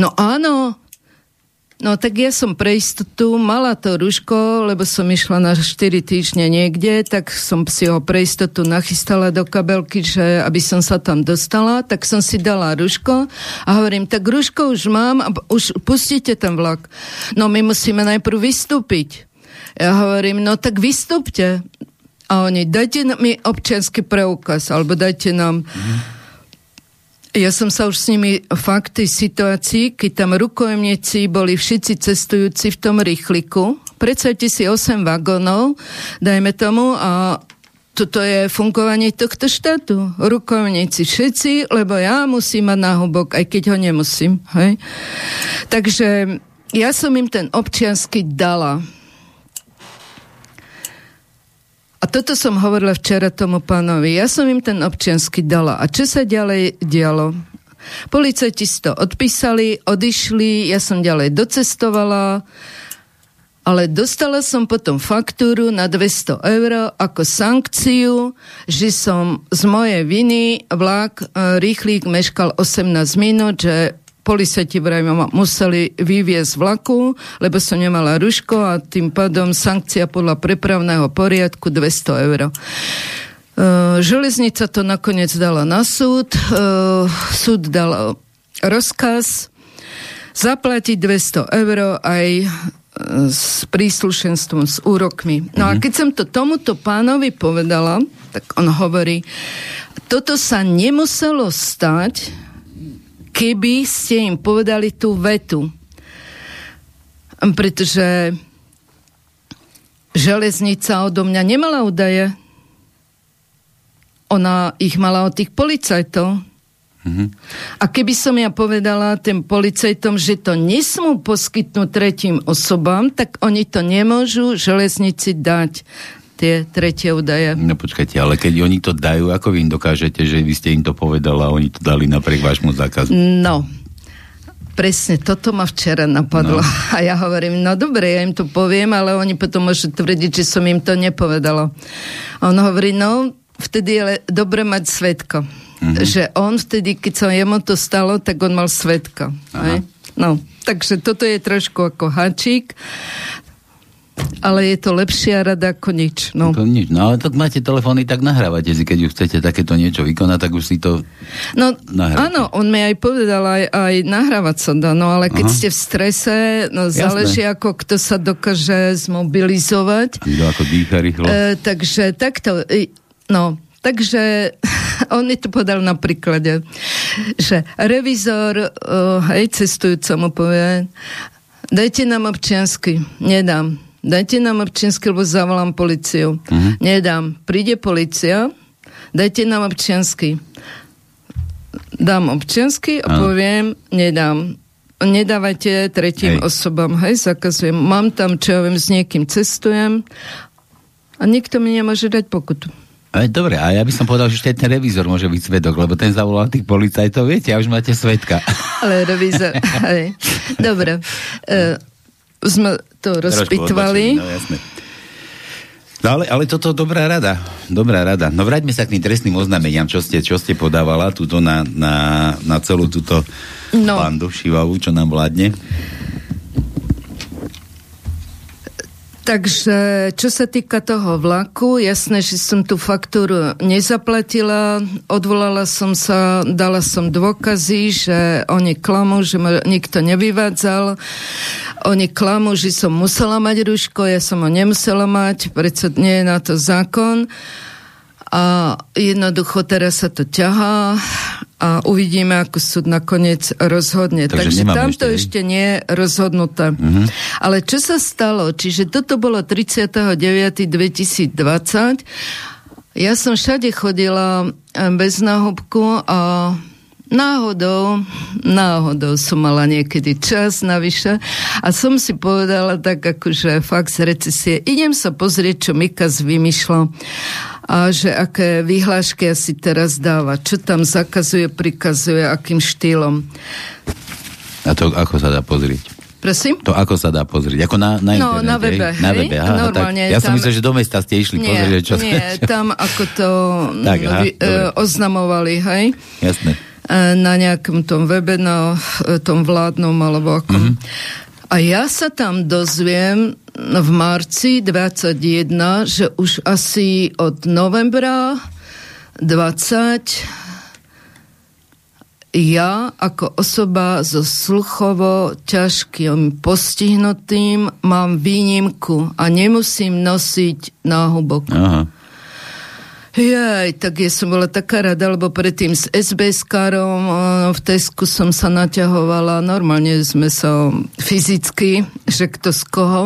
No áno, No tak ja som pre istotu mala to ruško, lebo som išla na 4 týždne niekde, tak som si ho pre istotu nachystala do kabelky, že aby som sa tam dostala, tak som si dala ruško a hovorím, tak ruško už mám a už pustite ten vlak. No my musíme najprv vystúpiť. Ja hovorím, no tak vystúpte. A oni, dajte mi občianský preukaz, alebo dajte nám... Mm-hmm ja som sa už s nimi fakt tej situácii, keď tam rukojemníci boli všetci cestujúci v tom rýchliku. Predstavte si 8 vagónov, dajme tomu, a toto je fungovanie tohto štátu. Rukojemníci všetci, lebo ja musím mať náhubok, aj keď ho nemusím. Hej? Takže ja som im ten občiansky dala. A toto som hovorila včera tomu pánovi. Ja som im ten občiansky dala. A čo sa ďalej dialo? Policajti si to odpísali, odišli, ja som ďalej docestovala, ale dostala som potom faktúru na 200 eur ako sankciu, že som z mojej viny vlak e, rýchlík meškal 18 minút, že policajti vraj ma museli vyviezť vlaku, lebo som nemala ruško a tým pádom sankcia podľa prepravného poriadku 200 eur. Uh, železnica to nakoniec dala na súd. Uh, súd dal rozkaz zaplatiť 200 eur aj e, s príslušenstvom, s úrokmi. No a mhm. keď som to tomuto pánovi povedala, tak on hovorí, toto sa nemuselo stať, keby ste im povedali tú vetu. Pretože železnica odo mňa nemala údaje. Ona ich mala od tých policajtov. Mm-hmm. A keby som ja povedala tým policajtom, že to nesmú poskytnúť tretím osobám, tak oni to nemôžu železnici dať tie tretie údaje. No počkajte, ale keď oni to dajú, ako vy im dokážete, že vy ste im to povedala a oni to dali napriek vášmu zákazu? No, presne toto ma včera napadlo. No. (laughs) A ja hovorím, no dobre, ja im to poviem, ale oni potom môžu tvrdiť, že som im to nepovedala. A on hovorí, no, vtedy je dobre mať svetko. Mm-hmm. Že on vtedy, keď sa jemu to stalo, tak on mal svetka. No, takže toto je trošku ako hačík ale je to lepšia rada ako nič. No. Ako nič. No ale tak máte telefóny, tak nahrávate si, keď už chcete takéto niečo vykonať, tak už si to No nahrávate. áno, on mi aj povedal, aj, aj nahrávať sa dá, no ale keď Aha. ste v strese, no Jasné. záleží ako kto sa dokáže zmobilizovať. Kto ako dýcha rýchlo. E, takže takto, no, takže (laughs) on mi to povedal na príklade, že revizor, uh, hej, cestujúcomu povie, dajte nám občiansky, nedám dajte nám občiansky, lebo zavolám policiu. Uh-huh. Nedám. Príde policia, dajte nám občiansky. Dám občiansky a poviem, nedám. Nedávajte tretím hej. osobám, hej, zakazujem. Mám tam, čo ja viem, s niekým cestujem a nikto mi nemôže dať pokutu. Ale dobre, a ja by som povedal, že ten revízor môže byť svedok, lebo ten zavolal tých policajtov, viete, a už máte svedka. Ale revízor, (laughs) hej. Dobre. Uh, (laughs) sme to rozpitvali. No, No ale, ale toto dobrá rada. Dobrá rada. No vráťme sa k tým trestným oznámeniam, čo ste, čo ste podávala túto na, na, na celú túto no. bandu šivavu, čo nám vládne. Takže čo sa týka toho vlaku, jasné, že som tú faktúru nezaplatila, odvolala som sa, dala som dôkazy, že oni klamú, že ma nikto nevyvádzal, oni klamú, že som musela mať rúško, ja som ho nemusela mať, predsa nie je na to zákon. A jednoducho teraz sa to ťahá a uvidíme, ako súd nakoniec rozhodne. Takže, Takže tamto ešte, ešte nie je rozhodnuté. Uh-huh. Ale čo sa stalo? Čiže toto bolo 39.2020. Ja som všade chodila eh, bez náhubku a náhodou, náhodou som mala niekedy čas navyše a som si povedala tak akože fakt z recesie, idem sa pozrieť, čo Mikas vymýšľa a že aké vyhlášky asi teraz dáva, čo tam zakazuje, prikazuje, akým štýlom. A to ako sa dá pozrieť? Prosím? To ako sa dá pozrieť? Ako na, na no, na webe, hej? Na webe, aha, Normálne. Tak, ja tam, som myslel, že do mesta ste išli nie, pozrieť, čo Nie, tam ako to (laughs) tak, aha, vy, e, oznamovali, hej? Jasné. E, na nejakom tom webe, na e, tom vládnom, alebo ako. Mm-hmm. A ja sa tam dozviem, v marci 21, že už asi od novembra 20 ja ako osoba so sluchovo ťažkým postihnutým mám výnimku a nemusím nosiť náhubok. Aha. Jaj, tak ja som bola taká rada, lebo predtým s SBS-károm v Tesku som sa naťahovala. Normálne sme sa fyzicky, že kto z koho.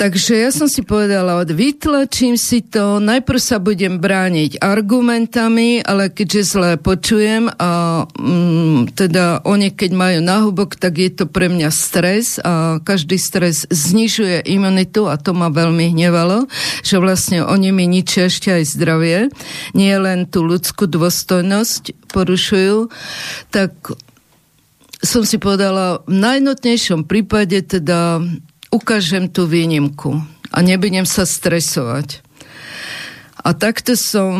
Takže ja som si povedala, vytlačím si to, najprv sa budem brániť argumentami, ale keďže zle počujem a mm, teda oni keď majú náhubok, tak je to pre mňa stres a každý stres znižuje imunitu a to ma veľmi hnevalo, že vlastne oni mi ničia ešte aj zdravie, nie len tú ľudskú dôstojnosť porušujú, tak som si povedala, v najnotnejšom prípade teda ukážem tú výnimku a nebudem sa stresovať. A takto som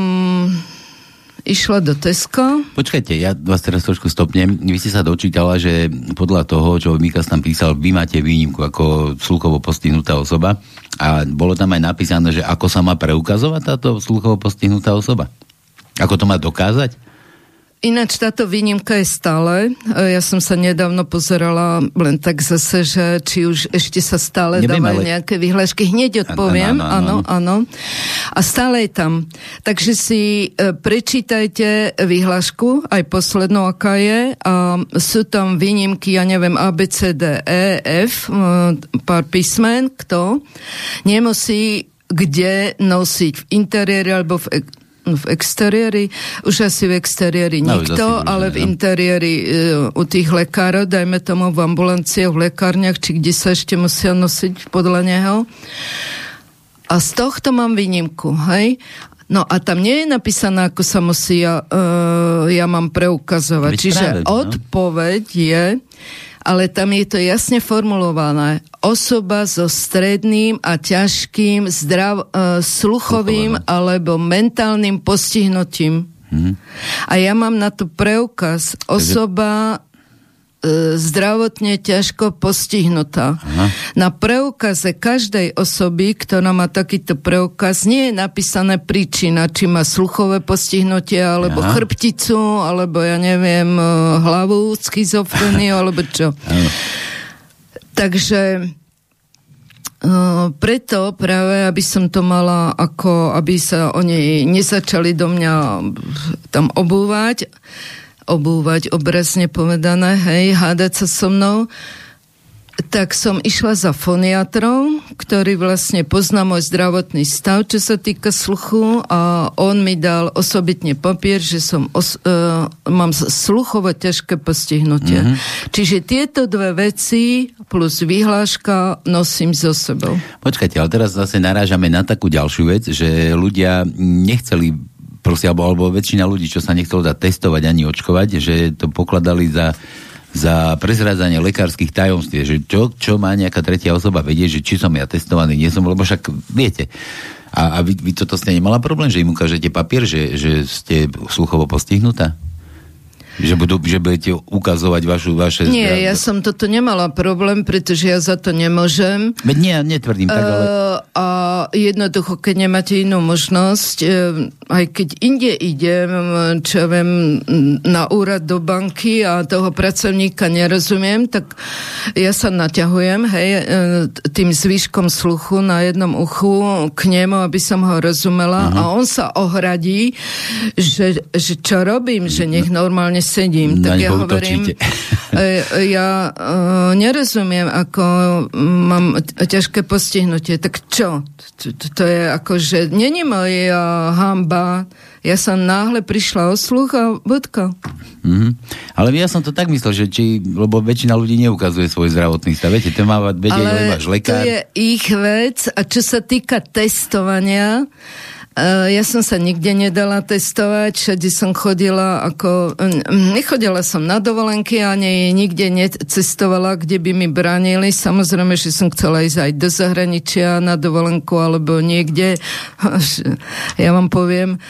išla do Teska. Počkajte, ja vás teraz trošku stopnem. Vy ste sa dočítala, že podľa toho, čo Mikas tam písal, vy máte výnimku ako sluchovo postihnutá osoba a bolo tam aj napísané, že ako sa má preukazovať táto sluchovo postihnutá osoba? Ako to má dokázať? Ináč táto výnimka je stále. E, ja som sa nedávno pozerala len tak zase, že či už ešte sa stále Neviem, dávajú ale... nejaké vyhlášky. Hneď odpoviem, áno, áno. A stále je tam. Takže si e, prečítajte vyhlášku, aj poslednú, aká je. A sú tam výnimky, ja neviem, A, B, C, D, E, F, e, pár písmen, kto nemusí kde nosiť v interiéri alebo v v exteriéri, už asi v exteriéri no, nikto, no, ale v interiéri uh, u tých lekárov, dajme tomu v ambulanciách, v lekárniach, či kde sa ešte musia nosiť podľa neho. A z tohto mám výnimku, hej? No a tam nie je napísané, ako sa musí ja, uh, ja mám preukazovať. Veď Čiže práve, no? odpoveď je, ale tam je to jasne formulované. Osoba so stredným a ťažkým zdrav, uh, sluchovým alebo mentálnym postihnutím. Hmm. A ja mám na to preukaz. Osoba E, zdravotne ťažko postihnutá. Aha. Na preukaze každej osoby, ktorá má takýto preukaz, nie je napísané príčina, či má sluchové postihnutie, alebo Aha. chrbticu, alebo ja neviem, e, hlavu, schizofreniu, alebo čo. Aha. Takže Uh, preto práve, aby som to mala ako, aby sa oni nezačali do mňa tam obúvať, obúvať, obrazne povedané, hej, hádať sa so mnou, tak som išla za foniatrom, ktorý vlastne pozná môj zdravotný stav, čo sa týka sluchu a on mi dal osobitne papier, že som os, uh, mám sluchovo ťažké postihnutie. Mm-hmm. Čiže tieto dve veci plus vyhláška nosím so sebou. Počkajte, ale teraz zase narážame na takú ďalšiu vec, že ľudia nechceli proste, alebo, alebo väčšina ľudí, čo sa nechcelo dať testovať ani očkovať, že to pokladali za, za prezrádzanie lekárskych tajomstiev, že čo, čo má nejaká tretia osoba vedieť, že či som ja testovaný, nie som, lebo však viete. A, a vy, vy toto ste nemala problém, že im ukážete papier, že, že ste sluchovo postihnutá? Že, budú, že budete ukazovať vašu, vaše... Nie, ja som toto nemala problém, pretože ja za to nemôžem. Veď nie, netvrdím tak, ale... Uh, a jednoducho, keď nemáte inú možnosť, uh, aj keď inde idem, čo ja viem, na úrad do banky a toho pracovníka nerozumiem, tak ja sa naťahujem, hej, tým zvyškom sluchu na jednom uchu k nemu, aby som ho rozumela uh-huh. a on sa ohradí, že, že čo robím, že nech normálne sedím. Tak ja hovorím, e, ja uh, nerozumiem, ako mám ťažké postihnutie. Tak čo? To, je ako, že není moja hamba. Ja som náhle prišla o sluch a bodka. Mm-hmm. Ale ja som to tak myslel, že či, lebo väčšina ľudí neukazuje svoj zdravotný stav. Viete, to má vedieť, Ale váš lekár. to je ich vec. A čo sa týka testovania, ja som sa nikde nedala testovať, všade som chodila ako... Nechodila som na dovolenky, ani nikde necestovala, kde by mi bránili. Samozrejme, že som chcela ísť aj do zahraničia na dovolenku alebo niekde. (laughs) Ja vám poviem,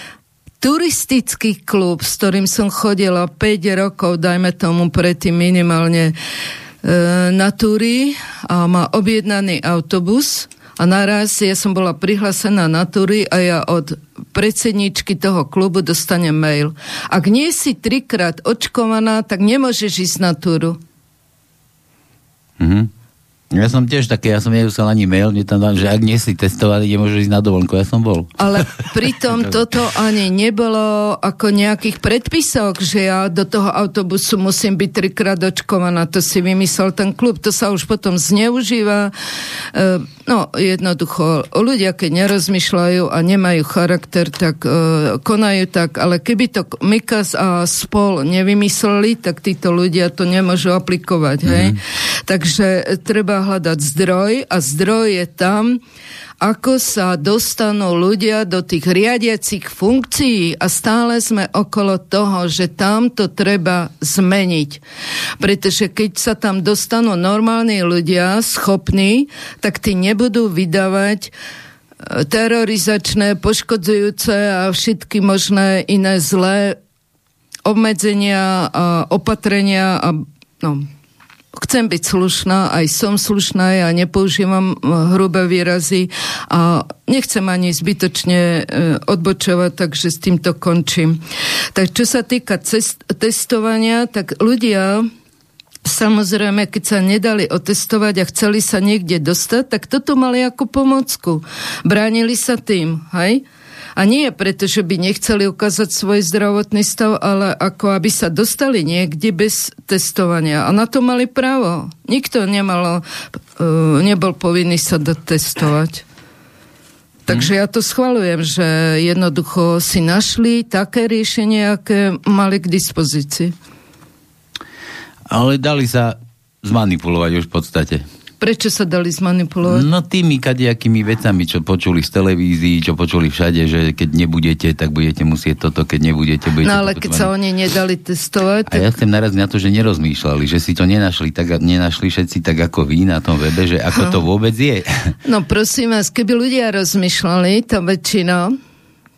turistický klub, s ktorým som chodila 5 rokov, dajme tomu predtým minimálne e, na túry a má objednaný autobus, a naraz ja som bola prihlásená na túry a ja od predsedničky toho klubu dostanem mail. Ak nie si trikrát očkovaná, tak nemôžeš ísť na túru. Mm-hmm. Ja som tiež také, ja som nedostal ani mail, mne tam dám, že ak nie si testovaný, nemôžu ísť na dovolenku, ja som bol. Ale pritom (laughs) toto ani nebolo ako nejakých predpisok, že ja do toho autobusu musím byť trikrát očkovaná, to si vymyslel ten klub, to sa už potom zneužíva. E, no, jednoducho, ľudia, keď nerozmýšľajú a nemajú charakter, tak e, konajú tak, ale keby to Mikas a spol nevymysleli, tak títo ľudia to nemôžu aplikovať, hej? Mm-hmm. Takže treba hľadať zdroj a zdroj je tam, ako sa dostanú ľudia do tých riadiacich funkcií a stále sme okolo toho, že tam to treba zmeniť. Pretože keď sa tam dostanú normálni ľudia, schopní, tak tí nebudú vydávať e, terorizačné, poškodzujúce a všetky možné iné zlé obmedzenia a opatrenia a no, chcem byť slušná, aj som slušná, ja nepoužívam eh, hrubé výrazy a nechcem ani zbytočne eh, odbočovať, takže s týmto končím. Tak čo sa týka cest- testovania, tak ľudia Samozrejme, keď sa nedali otestovať a chceli sa niekde dostať, tak toto mali ako pomocku. Bránili sa tým, hej? A nie preto, že by nechceli ukázať svoj zdravotný stav, ale ako aby sa dostali niekde bez testovania. A na to mali právo. Nikto nemalo, uh, nebol povinný sa dotestovať. Takže ja to schvalujem, že jednoducho si našli také riešenie, aké mali k dispozícii. Ale dali sa zmanipulovať už v podstate. Prečo sa dali zmanipulovať? No tými kadejakými vecami, čo počuli z televízií, čo počuli všade, že keď nebudete, tak budete musieť toto, keď nebudete, budete No ale keď sa oni nedali testovať... Tak... A ja chcem naraz na to, že nerozmýšľali, že si to nenašli, tak, nenašli všetci tak ako vy na tom webe, že ako to vôbec je. No prosím vás, keby ľudia rozmýšľali, tá väčšina,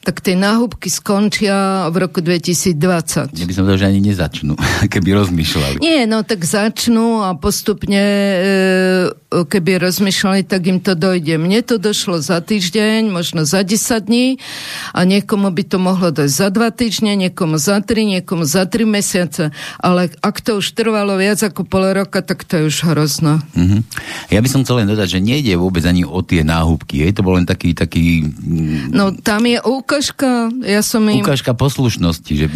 tak tie náhubky skončia v roku 2020. Ja by som to, že ani nezačnú, (laughs) keby rozmýšľali. Nie, no tak začnú a postupne, e, keby rozmýšľali, tak im to dojde. Mne to došlo za týždeň, možno za 10 dní a niekomu by to mohlo dojsť za 2 týždne, niekomu za 3, niekomu za 3 mesiace. Ale ak to už trvalo viac ako pol roka, tak to je už hrozno. Mm-hmm. Ja by som chcel len dodať, že nejde vôbec ani o tie náhubky. Je to bol len taký... taký... No tam je ukážka, ja som im... Ukážka poslušnosti, že...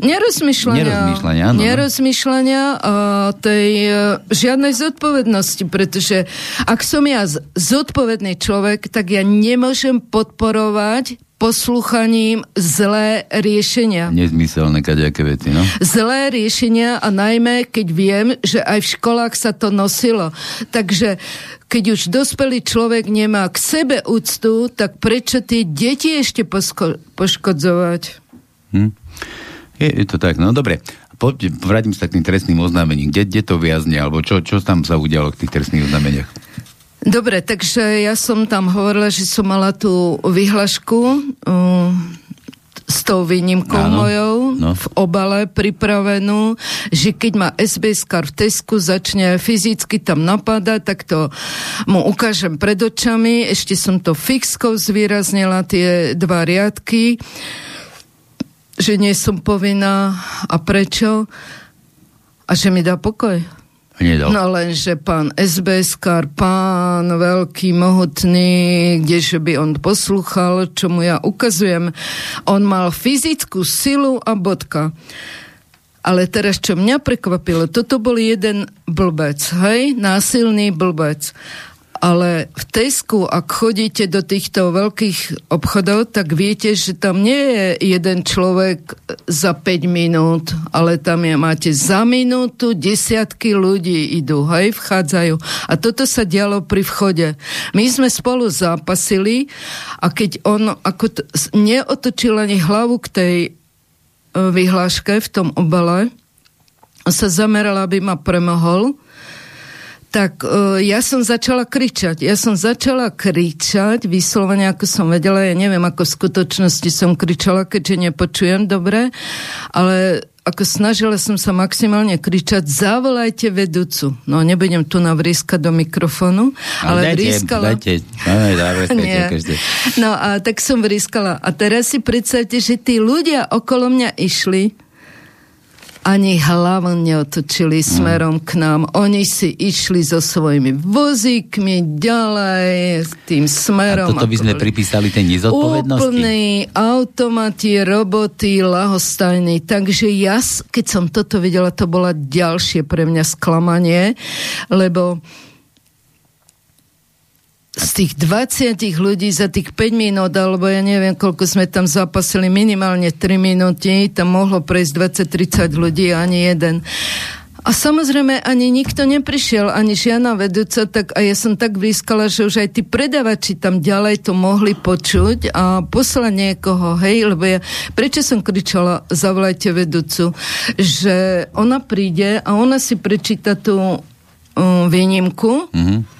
Nerozmýšľania. Nerozmýšľania, áno. Nerozmýšľania a tej uh, žiadnej zodpovednosti, pretože ak som ja zodpovedný človek, tak ja nemôžem podporovať posluchaním zlé riešenia. Nezmyselné kadejaké veci, no? Zlé riešenia a najmä, keď viem, že aj v školách sa to nosilo. Takže keď už dospelý človek nemá k sebe úctu, tak prečo tie deti ešte posko- poškodzovať? Hm. Je, je to tak, no dobre. Poďte, vrátim sa k tým trestným oznámením. Kde, kde to viazne, alebo čo, čo tam sa udialo k tých trestných oznámeniach? Dobre, takže ja som tam hovorila, že som mala tú vyhlašku. Uh, s tou výnimkou Áno, mojou no. v obale pripravenú, že keď ma SBS kar v Tesku začne fyzicky tam napadať, tak to mu ukážem pred očami. Ešte som to fixkou zvýraznila, tie dva riadky, že nie som povinná a prečo a že mi dá pokoj. Nedal. No lenže pán SBS kar, pán veľký, mohutný, kdeže by on poslúchal, čo mu ja ukazujem. On mal fyzickú silu a bodka. Ale teraz, čo mňa prekvapilo, toto bol jeden blbec, hej, násilný blbec. Ale v Tesku, ak chodíte do týchto veľkých obchodov, tak viete, že tam nie je jeden človek za 5 minút, ale tam je, máte za minútu desiatky ľudí idú, hej, vchádzajú. A toto sa dialo pri vchode. My sme spolu zápasili a keď on ako t- neotočil ani hlavu k tej e, vyhláške v tom obale, sa zameral, aby ma premohol, tak uh, ja som začala kričať. Ja som začala kričať, vyslovene ako som vedela, ja neviem, ako v skutočnosti som kričala, keďže nepočujem dobre, ale ako snažila som sa maximálne kričať, zavolajte vedúcu. No, nebudem tu navrískať do mikrofónu, ale, dajte, vrískala... Dajte, dajte, dajte. No a tak som vrískala. A teraz si predstavte, že tí ľudia okolo mňa išli, ani hlavu neotočili smerom k nám. Oni si išli so svojimi vozíkmi ďalej, s tým A smerom. toto by sme boli pripísali tej nezodpovednosti. Úplný automati, roboty, lahostajný. Takže ja, keď som toto videla, to bola ďalšie pre mňa sklamanie, lebo z tých 20 ľudí za tých 5 minút, alebo ja neviem, koľko sme tam zapasili, minimálne 3 minúty, tam mohlo prejsť 20-30 ľudí, ani jeden. A samozrejme ani nikto neprišiel, ani žiadna vedúca, tak a ja som tak blízkala, že už aj tí predavači tam ďalej to mohli počuť a poslať niekoho, hej, lebo ja, prečo som kričala, zavolajte vedúcu, že ona príde a ona si prečíta tú um, výnimku, Mhm.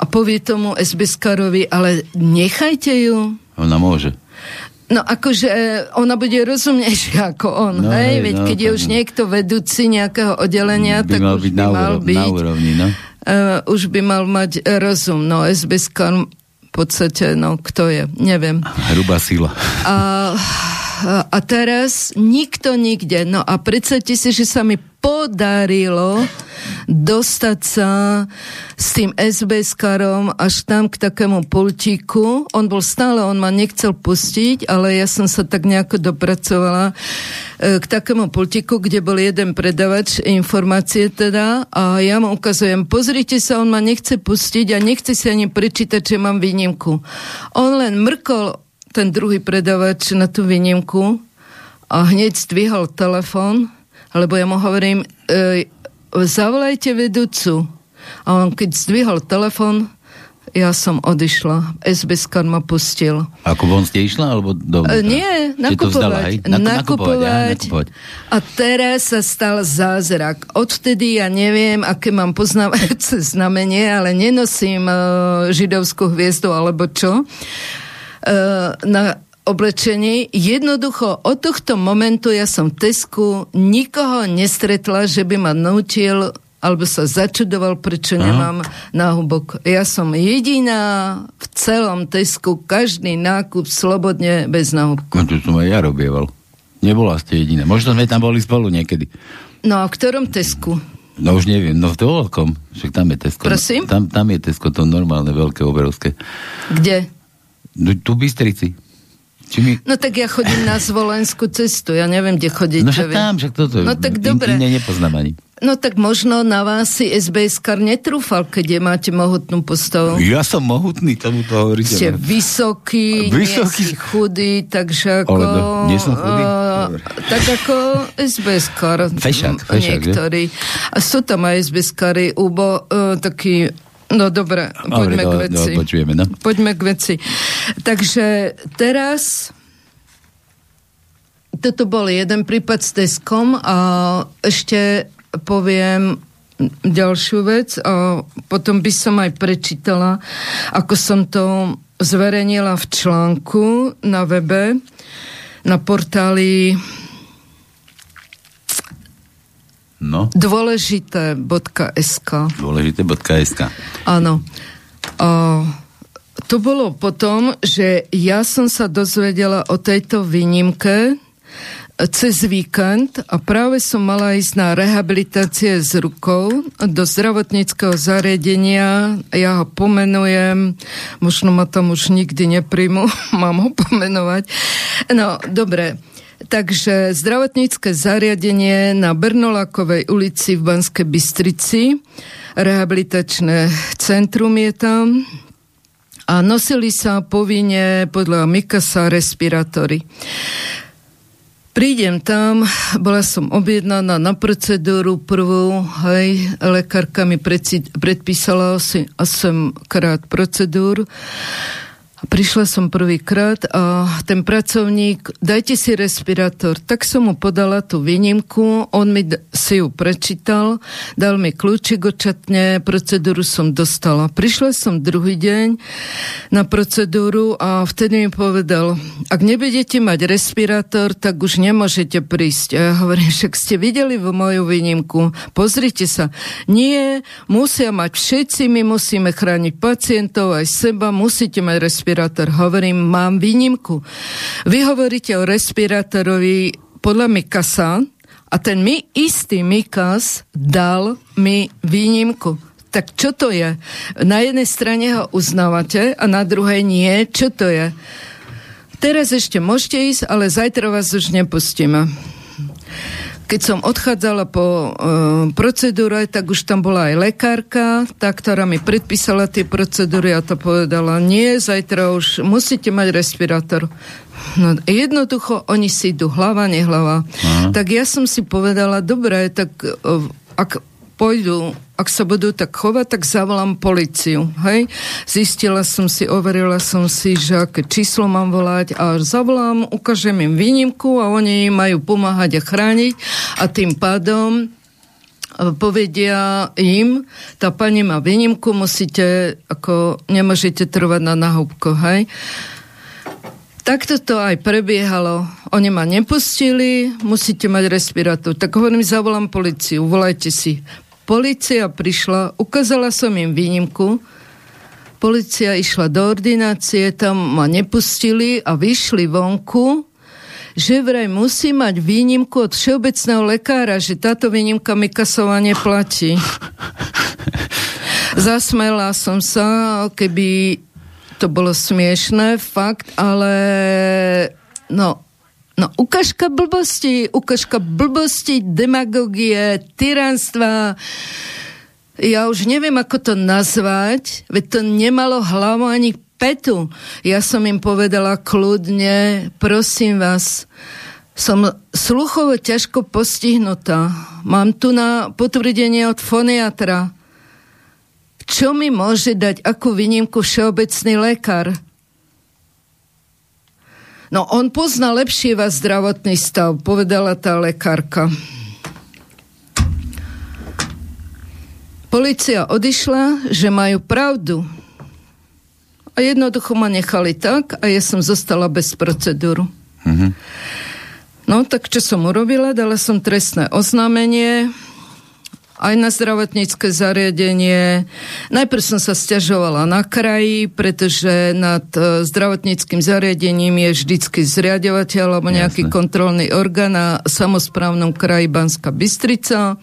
A povie tomu SBSkarovi, ale nechajte ju. Ona môže. No akože e, ona bude rozumnejšia ako on, No, hej? Veď no, keď je tak- už niekto vedúci nejakého oddelenia, by tak mal už byť by mal úrov, byť, na úrovni, no. uh, už by mal mať rozum. No SBSkar v podstate, no kto je, neviem. Hrubá sila. A, a teraz nikto nikde. No a predstavte si, že sa mi podarilo dostať sa s tým SBS-karom až tam k takému pultíku. On bol stále, on ma nechcel pustiť, ale ja som sa tak nejako dopracovala e, k takému pultíku, kde bol jeden predavač informácie teda a ja mu ukazujem, pozrite sa, on ma nechce pustiť a nechce si ani prečítať, že mám výnimku. On len mrkol ten druhý predavač na tú výnimku a hneď zdvihol telefón, lebo ja mu hovorím, e, zavolajte vedúcu. A on keď zdvihol telefón, ja som odišla. SBS ma pustil. Ako von ste išla, alebo do E, nie, vzdala, nakupovať. nakupovať. A teraz sa stal zázrak. Odvtedy ja neviem, aké mám poznávajúce (laughs) znamenie, ale nenosím uh, židovskú hviezdu alebo čo. Uh, na oblečení. Jednoducho od tohto momentu ja som v Tesku nikoho nestretla, že by ma naučil alebo sa začudoval, prečo Aha. nemám náhubok. Ja som jediná v celom Tesku, každý nákup slobodne bez náhubku. No, to som aj ja robieval. Nebola ste jediná. Možno sme tam boli spolu niekedy. No a v ktorom Tesku? No už neviem, no v veľkom. Však tam je Tesco. Prosím? Tam, tam je Tesco, to normálne, veľké, obrovské. Kde? No, tu v Bystrici. Či mi... No tak ja chodím na zvolenskú cestu, ja neviem, kde chodíte. No však tam, však toto. No tak in- dobre. Iné nepoznám ani. No tak možno na vás si SBS-kar netrúfal, keď je máte mohutnú postavu. Ja som mohutný, tomu to hovoríte. Ste no. vysoký, Vysoký. nie si chudý, takže ako... Ale no, nie som chudý? Dobre. tak ako SBS-kar. Fešák, m, fešák, že? Niektorí. A sú tam aj SBS-kary, Ubo, uh, taký... No dobre, poďme Dobre, k no, veci. no, počujeme, no. Poďme k veci. Takže teraz toto bol jeden prípad s Teskom a ešte poviem ďalšiu vec a potom by som aj prečítala, ako som to zverejnila v článku na webe, na portáli No, dôležité.sk. dôležité.sk. Áno. A to bolo potom, že ja som sa dozvedela o tejto výnimke cez víkend a práve som mala ísť na rehabilitácie s rukou do zdravotníckého zariadenia. Ja ho pomenujem, možno ma tam už nikdy nepríjmu, (laughs) mám ho pomenovať. No, dobre. Takže zdravotnícke zariadenie na Brnolakovej ulici v Banskej Bystrici, rehabilitačné centrum je tam. A nosili sa povinne podľa Mikasa respirátory. Prídem tam, bola som objednaná na procedúru prvú, hej, lekárka mi predpísala asi 8 krát procedúru Prišla som prvýkrát a ten pracovník, dajte si respirátor. Tak som mu podala tú výnimku, on mi si ju prečítal, dal mi kľúčik očatne, procedúru som dostala. Prišla som druhý deň na procedúru a vtedy mi povedal, ak nebudete mať respirátor, tak už nemôžete prísť. A ja hovorím, (laughs) však ste videli vo moju výnimku, pozrite sa. Nie, musia mať všetci, my musíme chrániť pacientov aj seba, musíte mať respirátor respirátor. Hovorím, mám výnimku. Vy hovoríte o respirátorovi podľa Mikasa a ten mi istý Mikas dal mi výnimku. Tak čo to je? Na jednej strane ho uznávate a na druhej nie. Čo to je? Teraz ešte môžete ísť, ale zajtra vás už nepustíme keď som odchádzala po uh, procedúre, tak už tam bola aj lekárka, tá, ktorá mi predpísala tie procedúry a to povedala, nie, zajtra už musíte mať respirátor. No, jednoducho, oni si idú hlava, nehlava. Aha. Tak ja som si povedala, dobre, tak uh, ak pôjdu, ak sa budú tak chovať, tak zavolám policiu. Hej? Zistila som si, overila som si, že aké číslo mám volať a zavolám, ukážem im výnimku a oni majú pomáhať a chrániť a tým pádom e, povedia im, tá pani má výnimku, musíte, ako nemôžete trvať na nahúbko, hej. Takto to aj prebiehalo. Oni ma nepustili, musíte mať respirátor. Tak hovorím, zavolám policiu, volajte si. Polícia prišla, ukázala som im výnimku, Polícia išla do ordinácie, tam ma nepustili a vyšli vonku, že vraj musí mať výnimku od všeobecného lekára, že táto výnimka mi kasovanie platí. (laughs) Zasmela som sa, keby to bolo smiešné, fakt, ale no, No, ukážka blbosti, ukážka blbosti, demagogie, tyranstva. Ja už neviem, ako to nazvať, veď to nemalo hlavu ani petu. Ja som im povedala kľudne, prosím vás, som sluchovo ťažko postihnutá. Mám tu na potvrdenie od foniatra. Čo mi môže dať akú výnimku všeobecný lekár? No on pozná lepšie vás zdravotný stav, povedala tá lekárka. Polícia odišla, že majú pravdu. A jednoducho ma nechali tak a ja som zostala bez procedúru. Mm-hmm. No tak čo som urobila? Dala som trestné oznámenie aj na zdravotnícke zariadenie. Najprv som sa stiažovala na kraji, pretože nad e, zdravotníckým zariadením je vždycky zriadovateľ alebo nejaký Jasne. kontrolný orgán na samozprávnom kraji Banska Bystrica.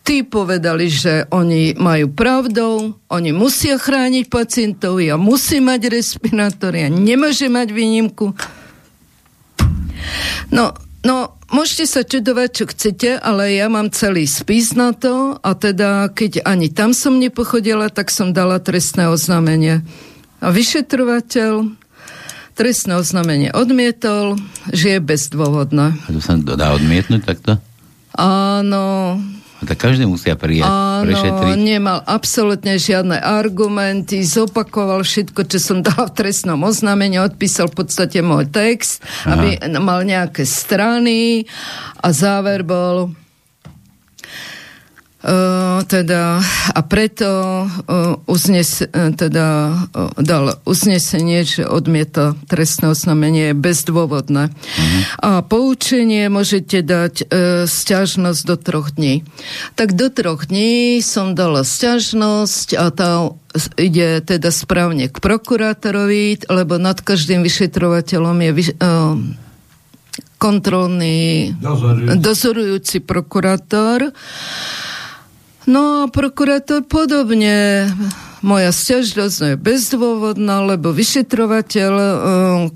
Tí povedali, že oni majú pravdou, oni musia chrániť pacientov, ja musím mať respirátor, ja nemôžem mať výnimku. No, no, Môžete sa čudovať, čo chcete, ale ja mám celý spis na to a teda, keď ani tam som nepochodila, tak som dala trestné oznámenie. A vyšetrovateľ trestné oznámenie odmietol, že je bezdôvodné. A to sa dá odmietnúť takto? Áno, tak každý musia prijať, Áno, prešetriť. nemal absolútne žiadne argumenty, zopakoval všetko, čo som dal v trestnom oznámení, odpísal v podstate môj text, Aha. aby mal nejaké strany a záver bol teda, a preto uh, uznes, uh, teda, uh, dal uznesenie, že odmieta trestné oznámenie bezdôvodné. Uh-huh. A poučenie môžete dať uh, stiažnosť do troch dní. Tak do troch dní som dala stiažnosť a tá ide teda správne k prokurátorovi, lebo nad každým vyšetrovateľom je vyš, uh, kontrolný dozorujúci, dozorujúci prokurátor. No a prokurátor podobne moja stiažnosť je bezdôvodná, lebo vyšetrovateľ uh,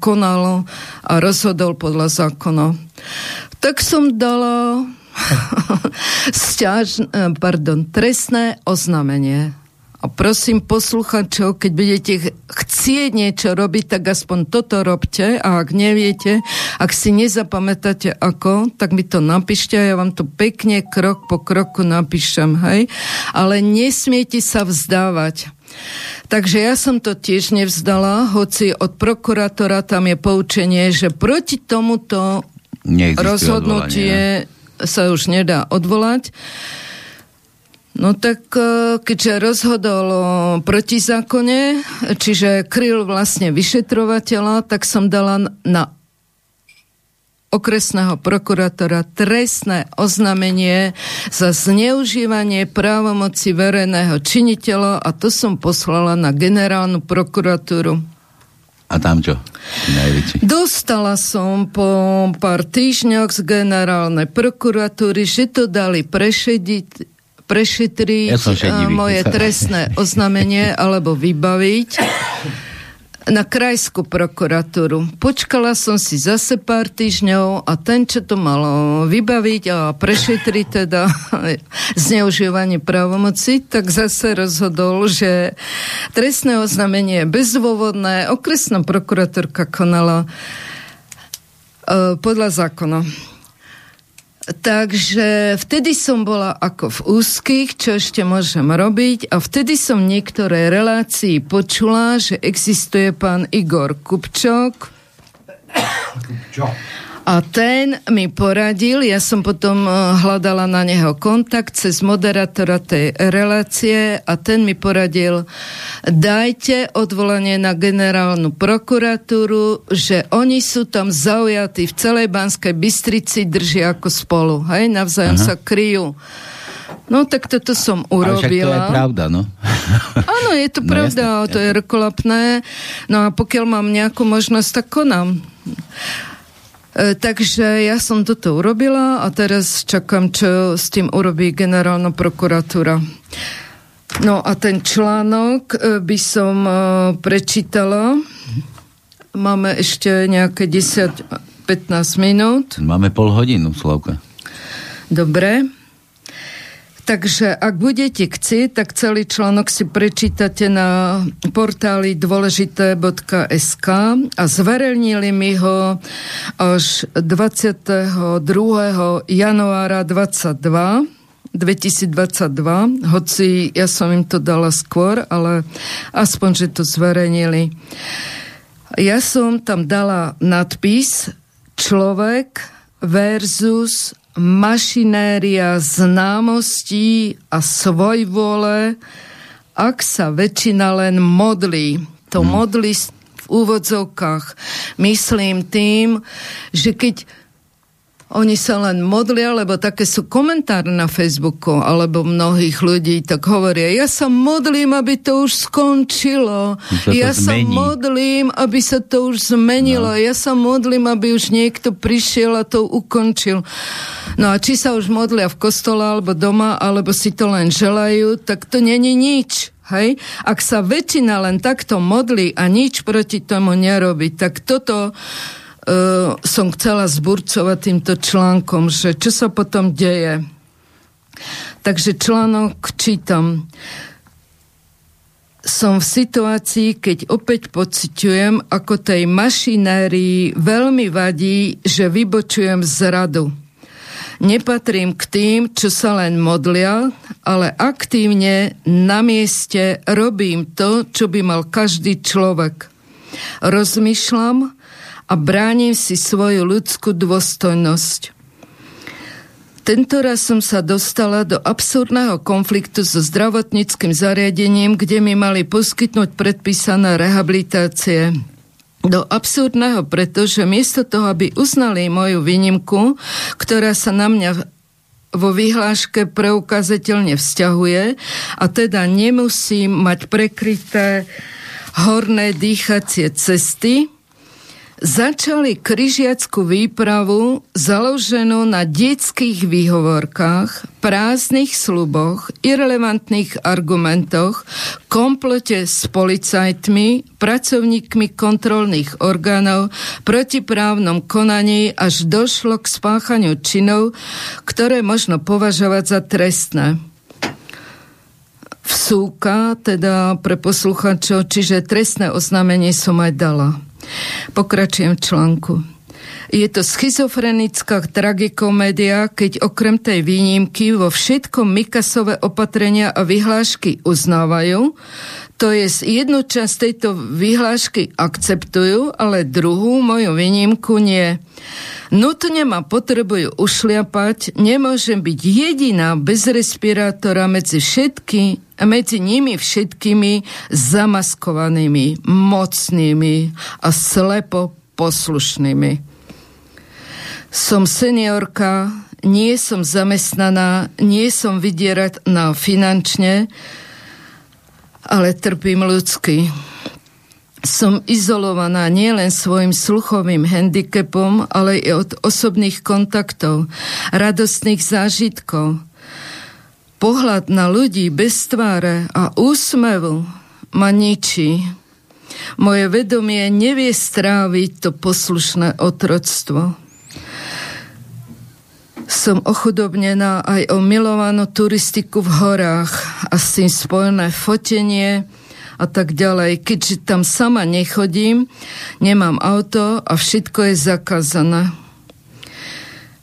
konal a rozhodol podľa zákona. Tak som dala (laughs) stiaž, uh, pardon, trestné oznámenie a prosím posluchačov, keď budete chcieť niečo robiť, tak aspoň toto robte a ak neviete, ak si nezapamätáte ako, tak mi to napíšte a ja vám to pekne krok po kroku napíšem, hej? Ale nesmiete sa vzdávať. Takže ja som to tiež nevzdala, hoci od prokurátora tam je poučenie, že proti tomuto rozhodnutie sa už nedá odvolať. No tak e, keďže rozhodol proti zákone, čiže kryl vlastne vyšetrovateľa, tak som dala na okresného prokurátora trestné oznámenie za zneužívanie právomoci verejného činiteľa a to som poslala na generálnu prokuratúru. A tam čo? Najväčší. Dostala som po pár týždňoch z generálnej prokuratúry, že to dali prešediť prešetriť ja eh, moje trestné (laughs) oznámenie alebo vybaviť na krajskú prokuratúru. Počkala som si zase pár týždňov a ten, čo to malo vybaviť a prešetriť teda (laughs) zneužívanie právomoci, tak zase rozhodol, že trestné oznámenie je bezdôvodné. Okresná prokurátorka konala uh, podľa zákona. Takže vtedy som bola ako v úzkých, čo ešte môžem robiť a vtedy som niektoré relácii počula, že existuje pán Igor Kupčok. Kupčok a ten mi poradil, ja som potom eh, hľadala na neho kontakt cez moderátora tej relácie a ten mi poradil, dajte odvolanie na generálnu prokuratúru, že oni sú tam zaujatí v celej Banskej Bystrici, držia ako spolu, hej, navzájom Aha. sa kryjú. No tak toto som urobila. Ale to je pravda, no. Áno, je to no, pravda, jasne, to jasne. je rokolapné. No a pokiaľ mám nejakú možnosť, tak konám. E, takže ja som toto urobila a teraz čakám, čo s tým urobí generálna prokuratúra. No a ten článok e, by som e, prečítala. Máme ešte nejaké 10-15 minút. Máme pol hodinu, Slavka. Dobre. Takže ak budete chcieť, tak celý článok si prečítate na portáli dôležité.sk a zverejnili mi ho až 22. januára 22 2022, hoci ja som im to dala skôr, ale aspoň, že to zverejnili. Ja som tam dala nadpis Človek versus mašinéria známostí a svojvole, ak sa väčšina len modlí. To hmm. modlí v úvodzovkách. Myslím tým, že keď oni sa len modlia, lebo také sú komentáre na Facebooku alebo mnohých ľudí, tak hovoria, ja sa modlím, aby to už skončilo. To ja sa modlím, aby sa to už zmenilo. No. Ja sa modlím, aby už niekto prišiel a to ukončil. No a či sa už modlia v kostole alebo doma, alebo si to len želajú, tak to není nič. Hej? Ak sa väčšina len takto modlí a nič proti tomu nerobí, tak toto som chcela zburcovať týmto článkom, že čo sa potom deje. Takže článok čítam. Som v situácii, keď opäť pociťujem, ako tej mašinérii veľmi vadí, že vybočujem z radu. Nepatrím k tým, čo sa len modlia, ale aktívne na mieste robím to, čo by mal každý človek. Rozmýšľam, a bránim si svoju ľudskú dôstojnosť. Tento raz som sa dostala do absurdného konfliktu so zdravotníckým zariadením, kde mi mali poskytnúť predpísané rehabilitácie. Do absurdného, pretože miesto toho, aby uznali moju výnimku, ktorá sa na mňa vo vyhláške preukazateľne vzťahuje a teda nemusím mať prekryté horné dýchacie cesty, začali kryžiackú výpravu založenú na detských výhovorkách, prázdnych sluboch, irrelevantných argumentoch, komplote s policajtmi, pracovníkmi kontrolných orgánov, protiprávnom konaní až došlo k spáchaniu činov, ktoré možno považovať za trestné vsúka, teda pre posluchačov, čiže trestné oznámenie som aj dala. Pokračujem v článku. Je to schizofrenická tragikomédia, keď okrem tej výnimky vo všetkom Mikasové opatrenia a vyhlášky uznávajú, to je jednu časť tejto vyhlášky akceptujú, ale druhú moju výnimku nie. Nutne ma potrebujú ušliapať, nemôžem byť jediná bez respirátora medzi všetky, medzi nimi všetkými zamaskovanými, mocnými a slepo poslušnými. Som seniorka, nie som zamestnaná, nie som vydierať finančne, ale trpím ľudsky som izolovaná nielen svojim sluchovým handicapom, ale i od osobných kontaktov, radostných zážitkov. Pohľad na ľudí bez tváre a úsmevu ma ničí. Moje vedomie nevie stráviť to poslušné otroctvo. Som ochudobnená aj o milovanú turistiku v horách a s tým spojené fotenie, a tak ďalej. Keďže tam sama nechodím, nemám auto a všetko je zakázané.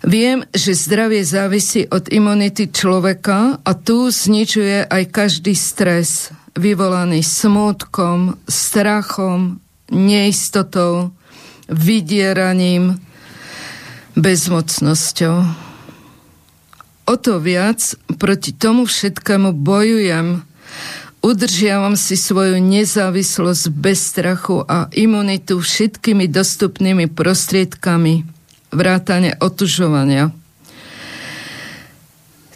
Viem, že zdravie závisí od imunity človeka a tu zničuje aj každý stres, vyvolaný smutkom, strachom, neistotou, vydieraním, bezmocnosťou. O to viac proti tomu všetkému bojujem, Udržiavam si svoju nezávislosť bez strachu a imunitu všetkými dostupnými prostriedkami vrátane otužovania.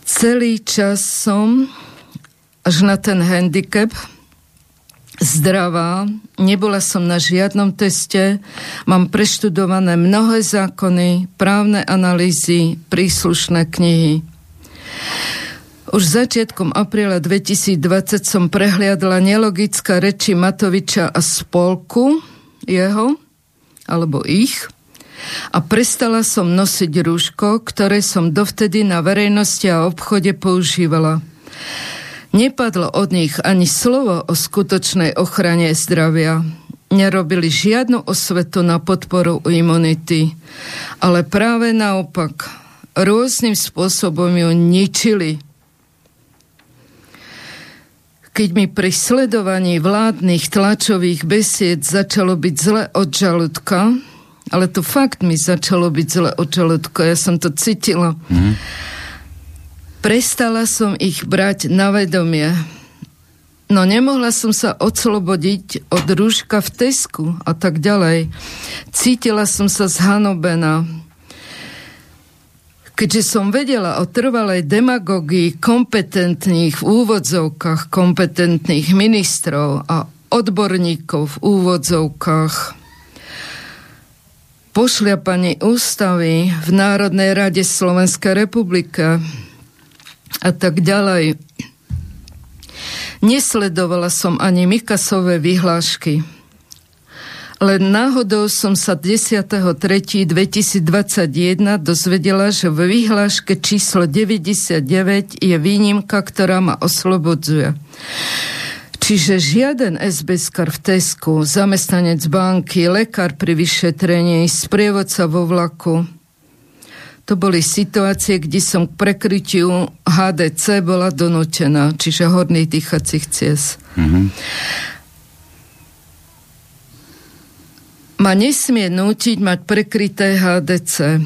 Celý čas som až na ten handicap zdravá, nebola som na žiadnom teste, mám preštudované mnohé zákony, právne analýzy, príslušné knihy. Už začiatkom apríla 2020 som prehliadla nelogické reči Matoviča a spolku jeho, alebo ich, a prestala som nosiť rúško, ktoré som dovtedy na verejnosti a obchode používala. Nepadlo od nich ani slovo o skutočnej ochrane zdravia. Nerobili žiadnu osvetu na podporu imunity, ale práve naopak, rôznym spôsobom ju ničili keď mi pri sledovaní vládnych tlačových besied začalo byť zle od žalúdka, ale to fakt mi začalo byť zle od žalúdka, ja som to cítila. Mm. Prestala som ich brať na vedomie. No nemohla som sa odslobodiť od rúška v Tesku a tak ďalej. Cítila som sa zhanobená. Keďže som vedela o trvalej demagogii kompetentných v úvodzovkách kompetentných ministrov a odborníkov v úvodzovkách, pošliapanie ústavy v Národnej rade Slovenskej republike a tak ďalej. Nesledovala som ani Mikasové vyhlášky len náhodou som sa 10.3.2021 dozvedela, že v vyhláške číslo 99 je výnimka, ktorá ma oslobodzuje. Čiže žiaden SBS-kar v Tesku, zamestnanec banky, lekár pri vyšetrení, sprievodca vo vlaku. To boli situácie, kde som k prekrytiu HDC bola donútená, čiže horných dýchacích ciest. Mm-hmm. ma nesmie nútiť mať prekryté HDC.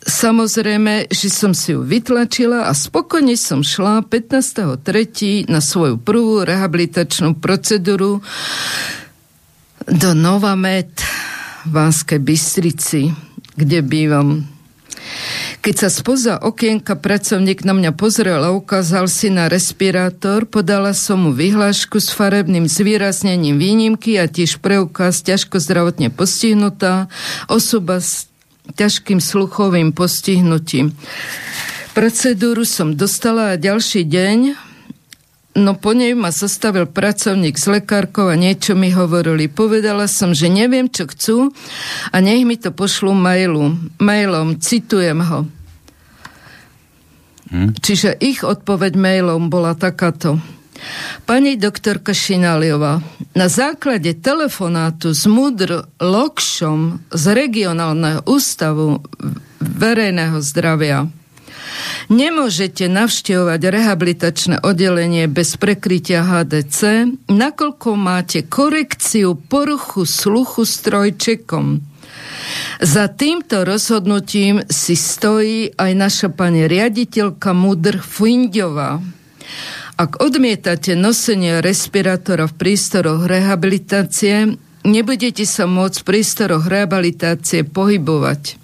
Samozrejme, že som si ju vytlačila a spokojne som šla 15.3. na svoju prvú rehabilitačnú procedúru do Novamed v Vánskej Bystrici, kde bývam. Keď sa spoza okienka pracovník na mňa pozrel a ukázal si na respirátor, podala som mu vyhlášku s farebným zvýraznením výnimky a tiež preukaz ťažko zdravotne postihnutá osoba s ťažkým sluchovým postihnutím. Procedúru som dostala a ďalší deň No po nej ma zastavil pracovník s lekárkou a niečo mi hovorili. Povedala som, že neviem, čo chcú a nech mi to pošlú mailu, mailom. Citujem ho. Hm? Čiže ich odpoveď mailom bola takáto. Pani doktorka Šinaliová, na základe telefonátu s Mudr Lokšom z regionálneho ústavu verejného zdravia Nemôžete navštevovať rehabilitačné oddelenie bez prekrytia HDC, nakoľko máte korekciu poruchu sluchu s trojčekom. Za týmto rozhodnutím si stojí aj naša pani riaditeľka Mudr Fuindová. Ak odmietate nosenie respirátora v prístoroch rehabilitácie, nebudete sa môcť v prístoroch rehabilitácie pohybovať.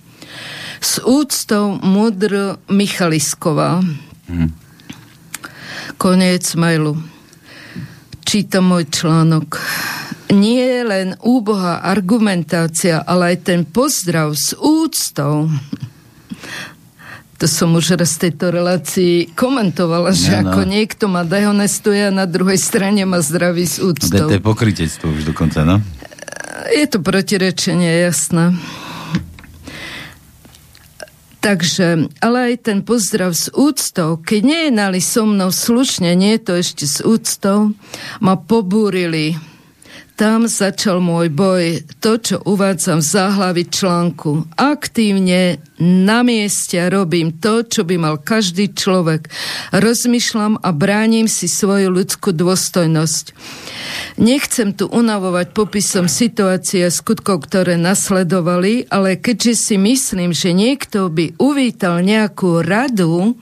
S úctou Mudr Michalisková. Hmm. Koniec mailu. Čítam môj článok. Nie je len úbohá argumentácia, ale aj ten pozdrav s úctou to som už raz v tejto relácii komentovala, že no, no. ako niekto ma dehonestuje a na druhej strane ma zdraví s úctou. To je pokrytectvo už dokonca, no? Je to protirečenie, jasné. Takže, ale aj ten pozdrav s úctou, keď nejednali so mnou slušne, nie je to ešte s úctou, ma pobúrili tam začal môj boj, to, čo uvádzam v záhlavi článku. Aktívne na mieste robím to, čo by mal každý človek. Rozmýšľam a bránim si svoju ľudskú dôstojnosť. Nechcem tu unavovať popisom situácie a skutkov, ktoré nasledovali, ale keďže si myslím, že niekto by uvítal nejakú radu,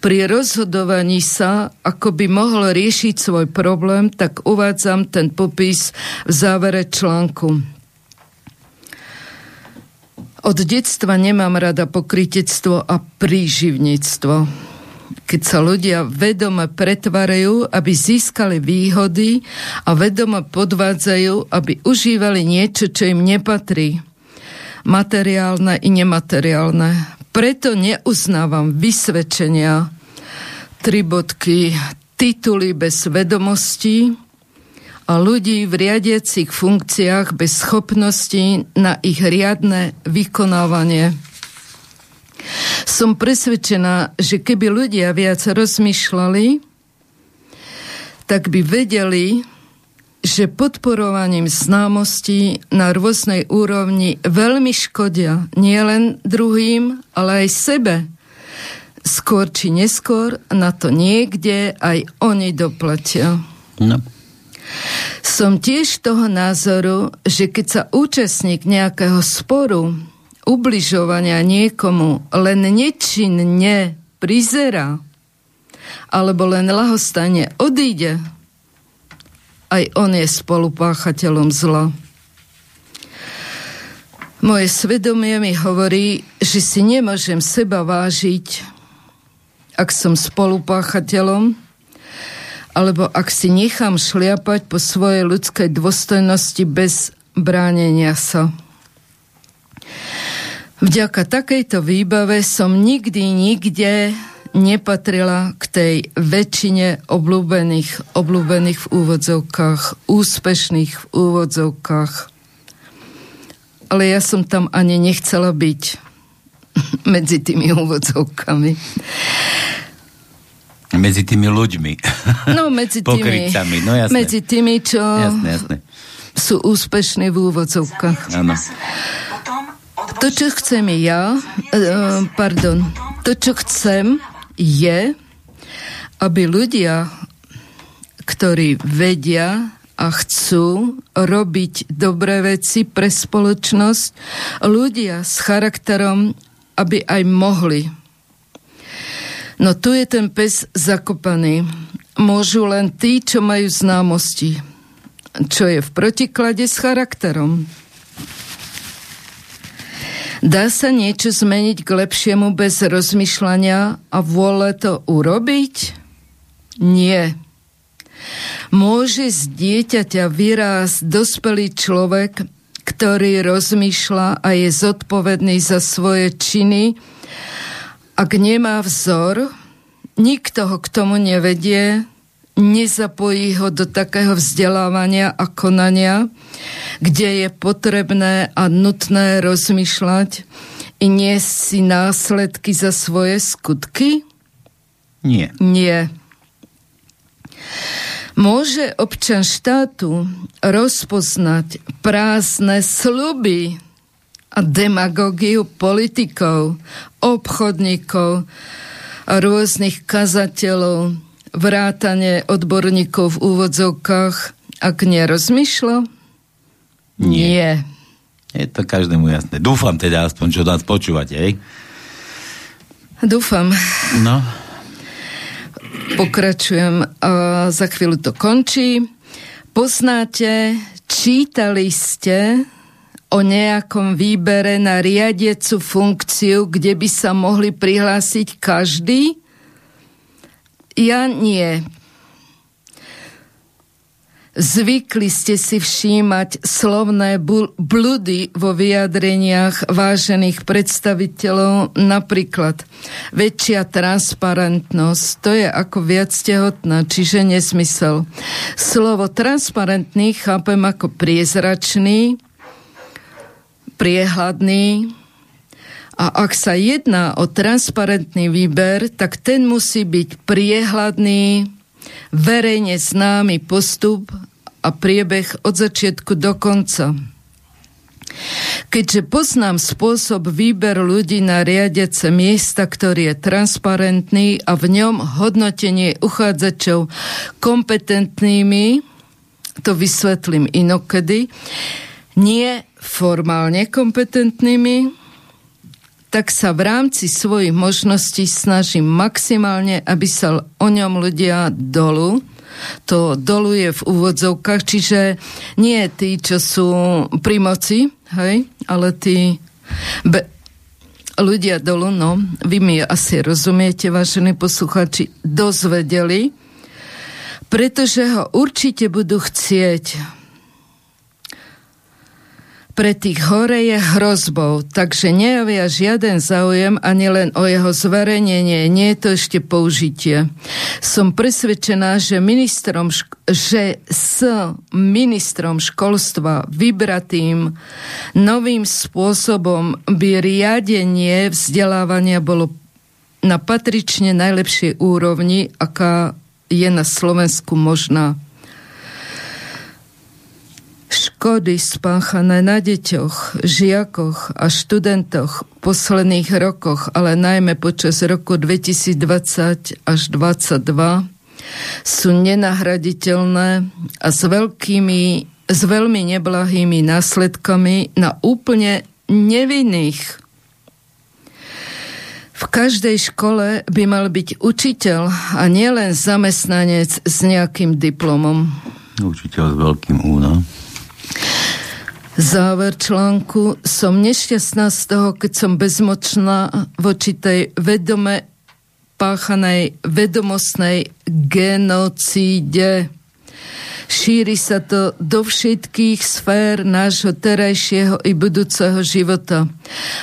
pri rozhodovaní sa, ako by mohol riešiť svoj problém, tak uvádzam ten popis v závere článku. Od detstva nemám rada pokrytectvo a príživníctvo. Keď sa ľudia vedome pretvárajú, aby získali výhody a vedome podvádzajú, aby užívali niečo, čo im nepatrí. Materiálne i nemateriálne preto neuznávam vysvedčenia, tri bodky, tituly bez vedomostí a ľudí v riadiacich funkciách bez schopností na ich riadne vykonávanie. Som presvedčená, že keby ľudia viac rozmýšľali, tak by vedeli, že podporovaním známostí na rôznej úrovni veľmi škodia nielen druhým, ale aj sebe. Skôr či neskôr na to niekde aj oni doplatia. No. Som tiež toho názoru, že keď sa účastník nejakého sporu, ubližovania niekomu len nečinne prizera, alebo len lahostane odíde, aj on je spolupáchateľom zla. Moje svedomie mi hovorí, že si nemôžem seba vážiť, ak som spolupáchateľom, alebo ak si nechám šliapať po svojej ľudskej dôstojnosti bez bránenia sa. Vďaka takejto výbave som nikdy nikde nepatrila k tej väčšine obľúbených, obľúbených v úvodzovkách, úspešných v úvodzovkách. Ale ja som tam ani nechcela byť (laughs) medzi tými úvodzovkami. Medzi tými ľuďmi. (laughs) No, medzi tými, no, jasné. medzi tými, čo jasné, jasné. sú úspešní v úvodzovkách. Áno. To, čo chcem ja, uh, pardon, to, čo chcem, je, aby ľudia, ktorí vedia a chcú robiť dobré veci pre spoločnosť, ľudia s charakterom aby aj mohli. No tu je ten pes zakopaný. Môžu len tí, čo majú známosti, čo je v protiklade s charakterom. Dá sa niečo zmeniť k lepšiemu bez rozmýšľania a vôle to urobiť? Nie. Môže z dieťaťa vyrásť dospelý človek, ktorý rozmýšľa a je zodpovedný za svoje činy. Ak nemá vzor, nikto ho k tomu nevedie, nezapojí ho do takého vzdelávania a konania, kde je potrebné a nutné rozmýšľať i nie si následky za svoje skutky? Nie. Nie. Môže občan štátu rozpoznať prázdne sluby a demagogiu politikov, obchodníkov a rôznych kazateľov, vrátane odborníkov v úvodzovkách, ak nerozmýšľa? Nie. Nie. Je to každému jasné. Dúfam teda aspoň, čo nás počúvate, hej? Dúfam. No. Pokračujem. A za chvíľu to končí. Poznáte, čítali ste o nejakom výbere na riadiecu funkciu, kde by sa mohli prihlásiť každý? Ja nie. Zvykli ste si všímať slovné bludy vo vyjadreniach vážených predstaviteľov, napríklad väčšia transparentnosť, to je ako viac tehotná, čiže nesmysel. Slovo transparentný chápem ako priezračný, priehľadný, a ak sa jedná o transparentný výber, tak ten musí byť priehľadný, verejne známy postup a priebeh od začiatku do konca. Keďže poznám spôsob výberu ľudí na riadiace miesta, ktorý je transparentný a v ňom hodnotenie uchádzačov kompetentnými, to vysvetlím inokedy, nie formálne kompetentnými, tak sa v rámci svojich možností snažím maximálne, aby sa o ňom ľudia dolu, to dolu je v úvodzovkách, čiže nie tí, čo sú pri moci, hej, ale tí be, ľudia dolu, no, vy mi asi rozumiete, vážení posluchači, dozvedeli, pretože ho určite budú chcieť pre tých hore je hrozbou, takže nejavia žiaden záujem ani len o jeho zverejnenie, nie je to ešte použitie. Som presvedčená, že, ministrom, že s ministrom školstva vybratým novým spôsobom by riadenie vzdelávania bolo na patrične najlepšej úrovni, aká je na Slovensku možná škody spáchané na deťoch, žiakoch a študentoch v posledných rokoch, ale najmä počas roku 2020 až 2022, sú nenahraditeľné a s veľkými, s veľmi neblahými následkami na úplne nevinných. V každej škole by mal byť učiteľ a nielen zamestnanec s nejakým diplomom. Učiteľ s veľkým únom. Záver článku. Som nešťastná z toho, keď som bezmočná voči tej vedome páchanej vedomostnej genocíde. Šíri sa to do všetkých sfér nášho terajšieho i budúceho života.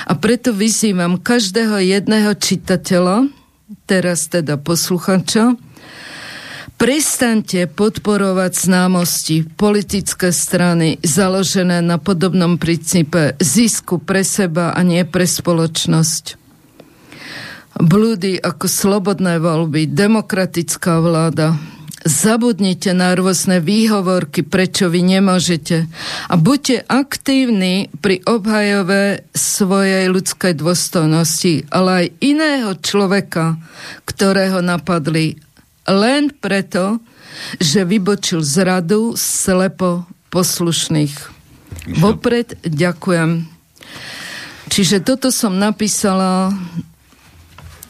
A preto vyzývam každého jedného čitateľa, teraz teda posluchača, Prestaňte podporovať známosti politické strany založené na podobnom princípe zisku pre seba a nie pre spoločnosť. Blúdy ako slobodné voľby, demokratická vláda. Zabudnite na rôzne výhovorky, prečo vy nemôžete. A buďte aktívni pri obhajove svojej ľudskej dôstojnosti, ale aj iného človeka, ktorého napadli len preto, že vybočil z radu slepo poslušných. Vopred ďakujem. Čiže toto som napísala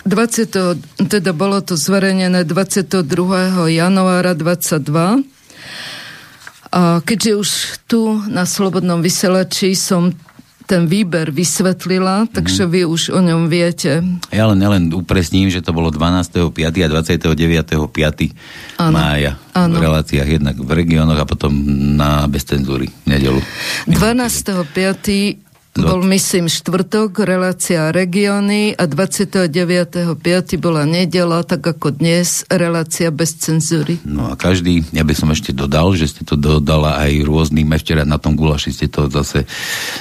20, teda bolo to zverejnené 22. januára 22. A keďže už tu na Slobodnom vysielači som ten výber vysvetlila, takže mm. vy už o ňom viete. Ja len, len upresním, že to bolo 12.5. a 29.5. mája ano. v reláciách jednak v regiónoch a potom na bez cenzúry, nedelu. 12.5. Bol, myslím, štvrtok, relácia regióny a 29.5. bola nedela, tak ako dnes, relácia bez cenzúry. No a každý, ja by som ešte dodal, že ste to dodala aj rôznym, včera na tom gulaši ste to zase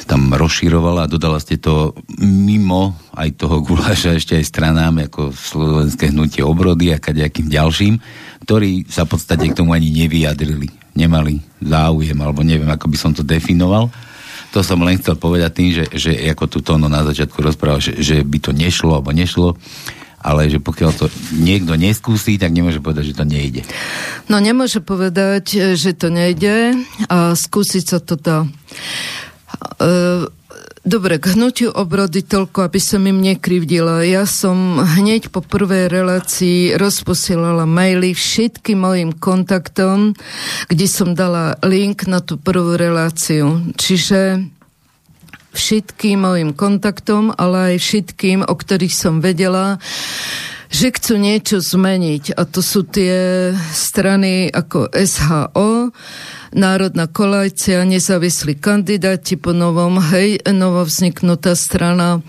tam rozširovala a dodala ste to mimo aj toho gulaša ešte aj stranám, ako Slovenské hnutie obrody a kadejakým ďalším, ktorí sa v podstate k tomu ani nevyjadrili. Nemali záujem, alebo neviem, ako by som to definoval to som len chcel povedať tým, že, že ako tu ono na začiatku rozprával, že, že by to nešlo alebo nešlo, ale že pokiaľ to niekto neskúsi, tak nemôže povedať, že to nejde. No nemôže povedať, že to nejde a skúsiť sa to dá. E, Dobre, k hnutiu obrody toľko, aby som im nekrivdila. Ja som hneď po prvej relácii rozposielala maily všetkým mojim kontaktom, kde som dala link na tú prvú reláciu. Čiže všetkým mojim kontaktom, ale aj všetkým, o ktorých som vedela, že chcú niečo zmeniť. A to sú tie strany ako SHO, Národná koalícia, nezávislí kandidáti po novom, hej, novovzniknutá strana.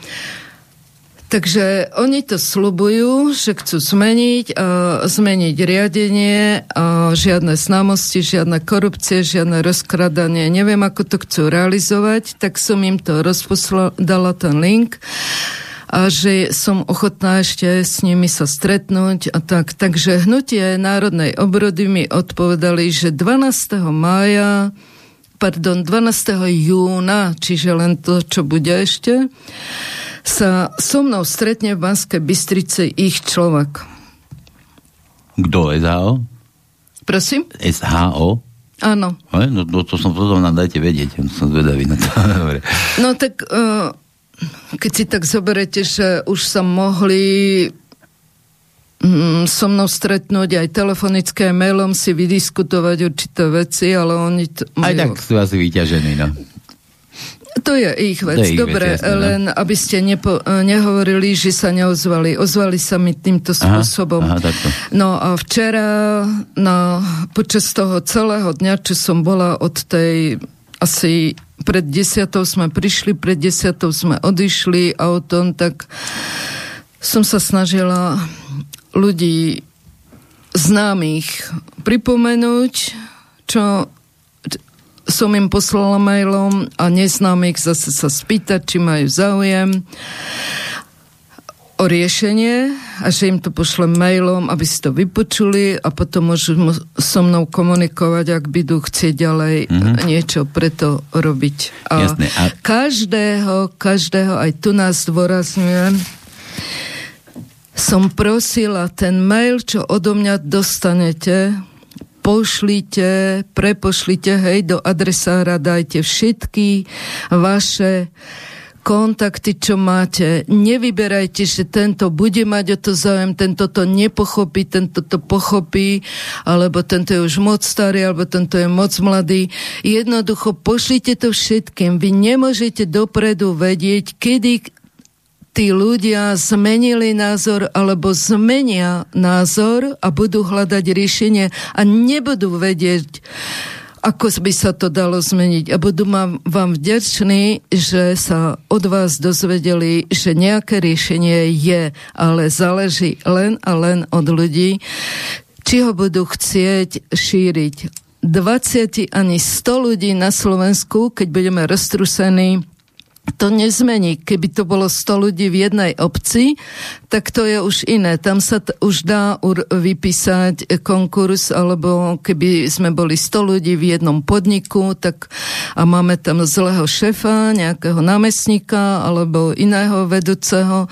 Takže oni to slubujú, že chcú zmeniť, a zmeniť riadenie, a žiadne známosti, žiadna korupcie, žiadne rozkradanie. Neviem, ako to chcú realizovať, tak som im to rozposlala, dala ten link a že som ochotná ešte s nimi sa stretnúť a tak. Takže hnutie Národnej obrody mi odpovedali, že 12. mája pardon, 12. júna, čiže len to, čo bude ešte, sa so mnou stretne v Banskej Bystrice ich človek. Kto, SHO? Prosím? SHO? Áno. No, no to som potom nám dajte vedieť, som zvedavý na to. (laughs) no tak uh, keď si tak zoberete, že už sa mohli mm, so mnou stretnúť aj telefonické mailom si vydiskutovať určité veci, ale oni... Majú... Aj tak sú asi vyťažení, no. To je ich vec. je ich Dobre, vec, jasne, no. len aby ste nepo, nehovorili, že sa neozvali. Ozvali sa mi týmto spôsobom. Aha, aha, no a včera na, počas toho celého dňa, čo som bola od tej asi pred desiatou sme prišli, pred desiatou sme odišli a o tom tak som sa snažila ľudí známych pripomenúť, čo som im poslala mailom a neznámych zase sa spýtať, či majú záujem o riešenie a že im to pošlem mailom, aby si to vypočuli a potom môžu so mnou komunikovať, ak budú chcieť ďalej mm-hmm. niečo preto robiť. A, Jasné, a každého, každého, aj tu nás dôrazňujem, som prosila, ten mail, čo odo mňa dostanete, pošlite, prepošlite, hej, do adresára dajte všetky vaše kontakty, čo máte. Nevyberajte, že tento bude mať o to záujem, tento to nepochopí, tento to pochopí, alebo tento je už moc starý, alebo tento je moc mladý. Jednoducho pošlite to všetkým. Vy nemôžete dopredu vedieť, kedy tí ľudia zmenili názor alebo zmenia názor a budú hľadať riešenie a nebudú vedieť, ako by sa to dalo zmeniť. A budú vám vďační, že sa od vás dozvedeli, že nejaké riešenie je, ale záleží len a len od ľudí, či ho budú chcieť šíriť. 20 ani 100 ľudí na Slovensku, keď budeme roztrusení to nezmení. Keby to bolo 100 ľudí v jednej obci, tak to je už iné. Tam sa t- už dá ur- vypísať konkurs, alebo keby sme boli 100 ľudí v jednom podniku, tak a máme tam zlého šefa, nejakého námestníka alebo iného vedúceho,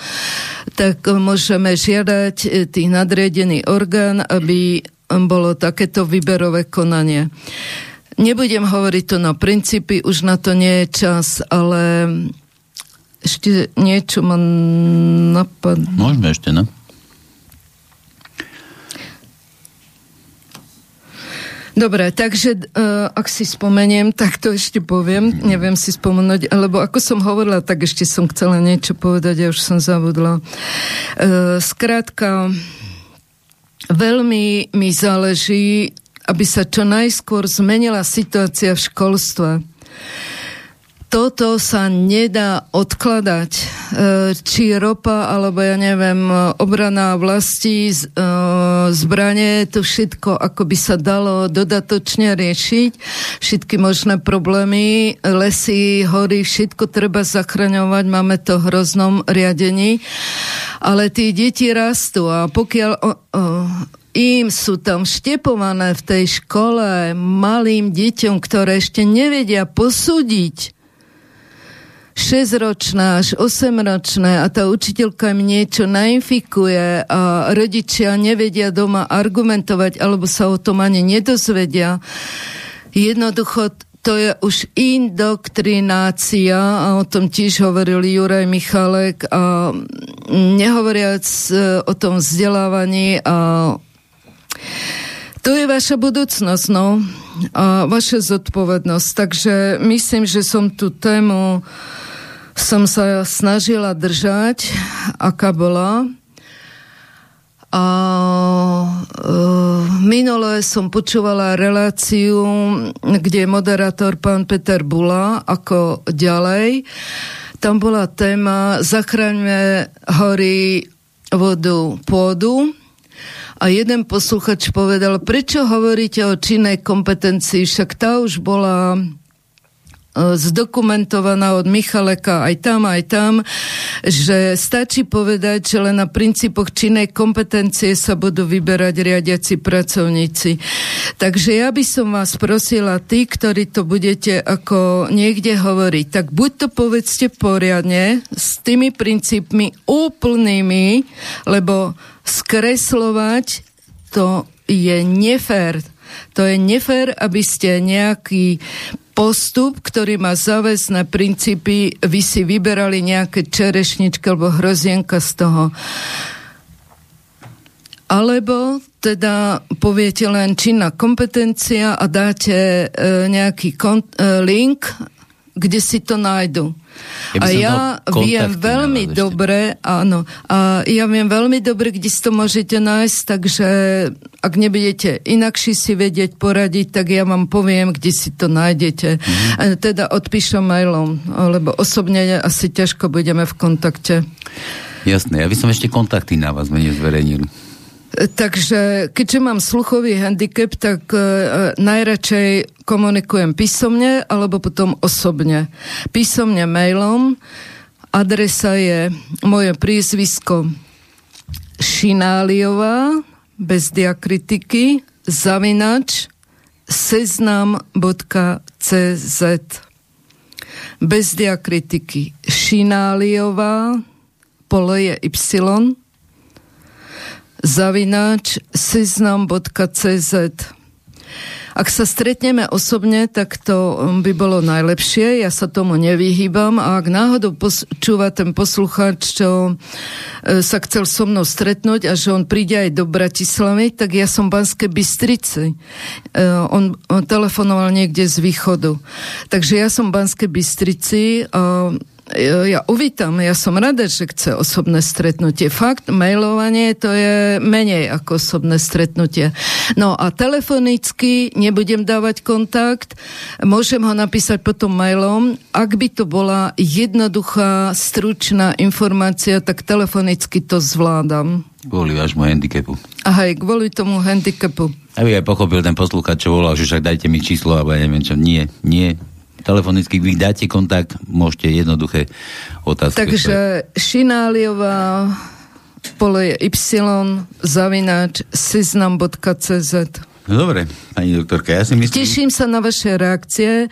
tak môžeme žiadať e, tých nadriedený orgán, aby bolo takéto výberové konanie. Nebudem hovoriť to na princípy, už na to nie je čas, ale ešte niečo ma napadne. Môžeme ešte, no. Dobre, takže uh, ak si spomeniem, tak to ešte poviem. Neviem si spomenúť, lebo ako som hovorila, tak ešte som chcela niečo povedať a už som zabudla. Uh, skrátka, veľmi mi záleží, aby sa čo najskôr zmenila situácia v školstve toto sa nedá odkladať. E, či ropa, alebo ja neviem, obrana vlasti, e, zbranie, to všetko ako by sa dalo dodatočne riešiť. Všetky možné problémy, lesy, hory, všetko treba zachraňovať, máme to v hroznom riadení. Ale tí deti rastú a pokiaľ im sú tam štepované v tej škole malým deťom, ktoré ešte nevedia posúdiť, 6-ročná až 8-ročné a tá učiteľka im niečo nainfikuje a rodičia nevedia doma argumentovať alebo sa o tom ani nedozvedia. Jednoducho to je už indoktrinácia a o tom tiež hovoril Juraj Michalek a nehovoriac e, o tom vzdelávaní a to je vaša budúcnosť, no, a vaša zodpovednosť. Takže myslím, že som tú tému som sa snažila držať, aká bola. A uh, minule som počúvala reláciu, kde moderátor pán Peter Bula, ako ďalej. Tam bola téma Zachraňme hory, vodu, pôdu. A jeden posluchač povedal, prečo hovoríte o činnej kompetencii, však tá už bola E, zdokumentovaná od Michaleka aj tam, aj tam, že stačí povedať, že len na princípoch činnej kompetencie sa budú vyberať riadiaci pracovníci. Takže ja by som vás prosila, tí, ktorí to budete ako niekde hovoriť, tak buď to povedzte poriadne s tými princípmi úplnými, lebo skreslovať to je nefér. To je nefér, aby ste nejaký postup, ktorý má záväzné princípy, vy si vyberali nejaké čerešničky alebo hrozienka z toho. Alebo teda poviete len činná kompetencia a dáte e, nejaký kont- e, link, kde si to nájdu. Ja a ja viem veľmi dobre, áno, a ja viem veľmi dobre, kde si to môžete nájsť, takže ak nebudete inakší si vedieť poradiť, tak ja vám poviem, kde si to nájdete. Mm-hmm. Teda odpíšem mailom, lebo osobne asi ťažko budeme v kontakte. Jasné, ja by som ešte kontakty na vás menej zverejnil. Takže keďže mám sluchový handicap, tak uh, najradšej komunikujem písomne alebo potom osobne. Písomne mailom. Adresa je moje prízvisko Šináliová bez diakritiky zavinač seznam.cz bez diakritiky Šináliová pole je Y zavináč seznam.cz ak sa stretneme osobne, tak to um, by bolo najlepšie. Ja sa tomu nevyhýbam a ak náhodou počúva ten poslucháč, čo e, sa chcel so mnou stretnúť a že on príde aj do Bratislavy, tak ja som v Banskej Bystrici. E, on, on telefonoval niekde z východu. Takže ja som v Banskej Bystrici a ja uvítam, ja som rada, že chce osobné stretnutie. Fakt, mailovanie to je menej ako osobné stretnutie. No a telefonicky nebudem dávať kontakt, môžem ho napísať potom mailom. Ak by to bola jednoduchá, stručná informácia, tak telefonicky to zvládam. Kvôli vášmu handicapu. Aha, kvôli tomu handicapu. Aby aj pochopil ten poslúchač, čo volal, že však dajte mi číslo, alebo ja neviem čo. Nie, nie, telefonicky, vy dáte kontakt, môžete jednoduché otázky. Takže Šináliová pole y zavináč seznam.cz No dobre, pani doktorka, ja si myslím... Teším sa na vaše reakcie.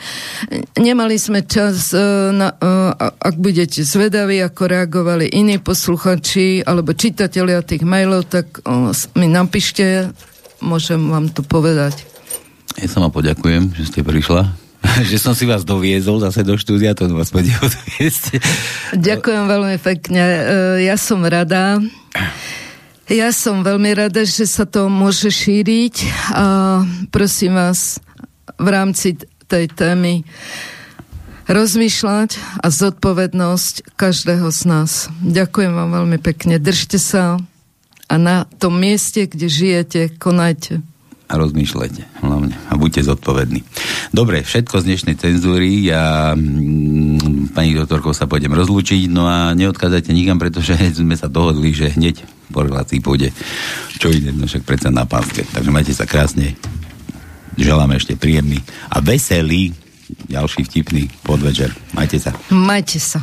Nemali sme čas, e, na, e, ak budete zvedaví, ako reagovali iní posluchači alebo čitatelia tých mailov, tak mi napíšte, môžem vám to povedať. Ja sa vám poďakujem, že ste prišla (laughs) že som si vás doviezol zase do štúdia, to vás pôjde (laughs) odviesť. Ďakujem veľmi pekne. E, ja som rada. Ja som veľmi rada, že sa to môže šíriť a prosím vás v rámci tej témy rozmýšľať a zodpovednosť každého z nás. Ďakujem vám veľmi pekne. Držte sa a na tom mieste, kde žijete, konajte rozmýšľajte hlavne a buďte zodpovední. Dobre, všetko z dnešnej cenzúry. Ja mm, pani doktorkou sa pôjdem rozlúčiť, no a neodchádzajte nikam, pretože (laughs) sme sa dohodli, že hneď po relácii pôjde čo ide, no však predsa na pánske. Takže majte sa krásne. Želám ešte príjemný a veselý ďalší vtipný podvečer. Majte sa. Majte sa.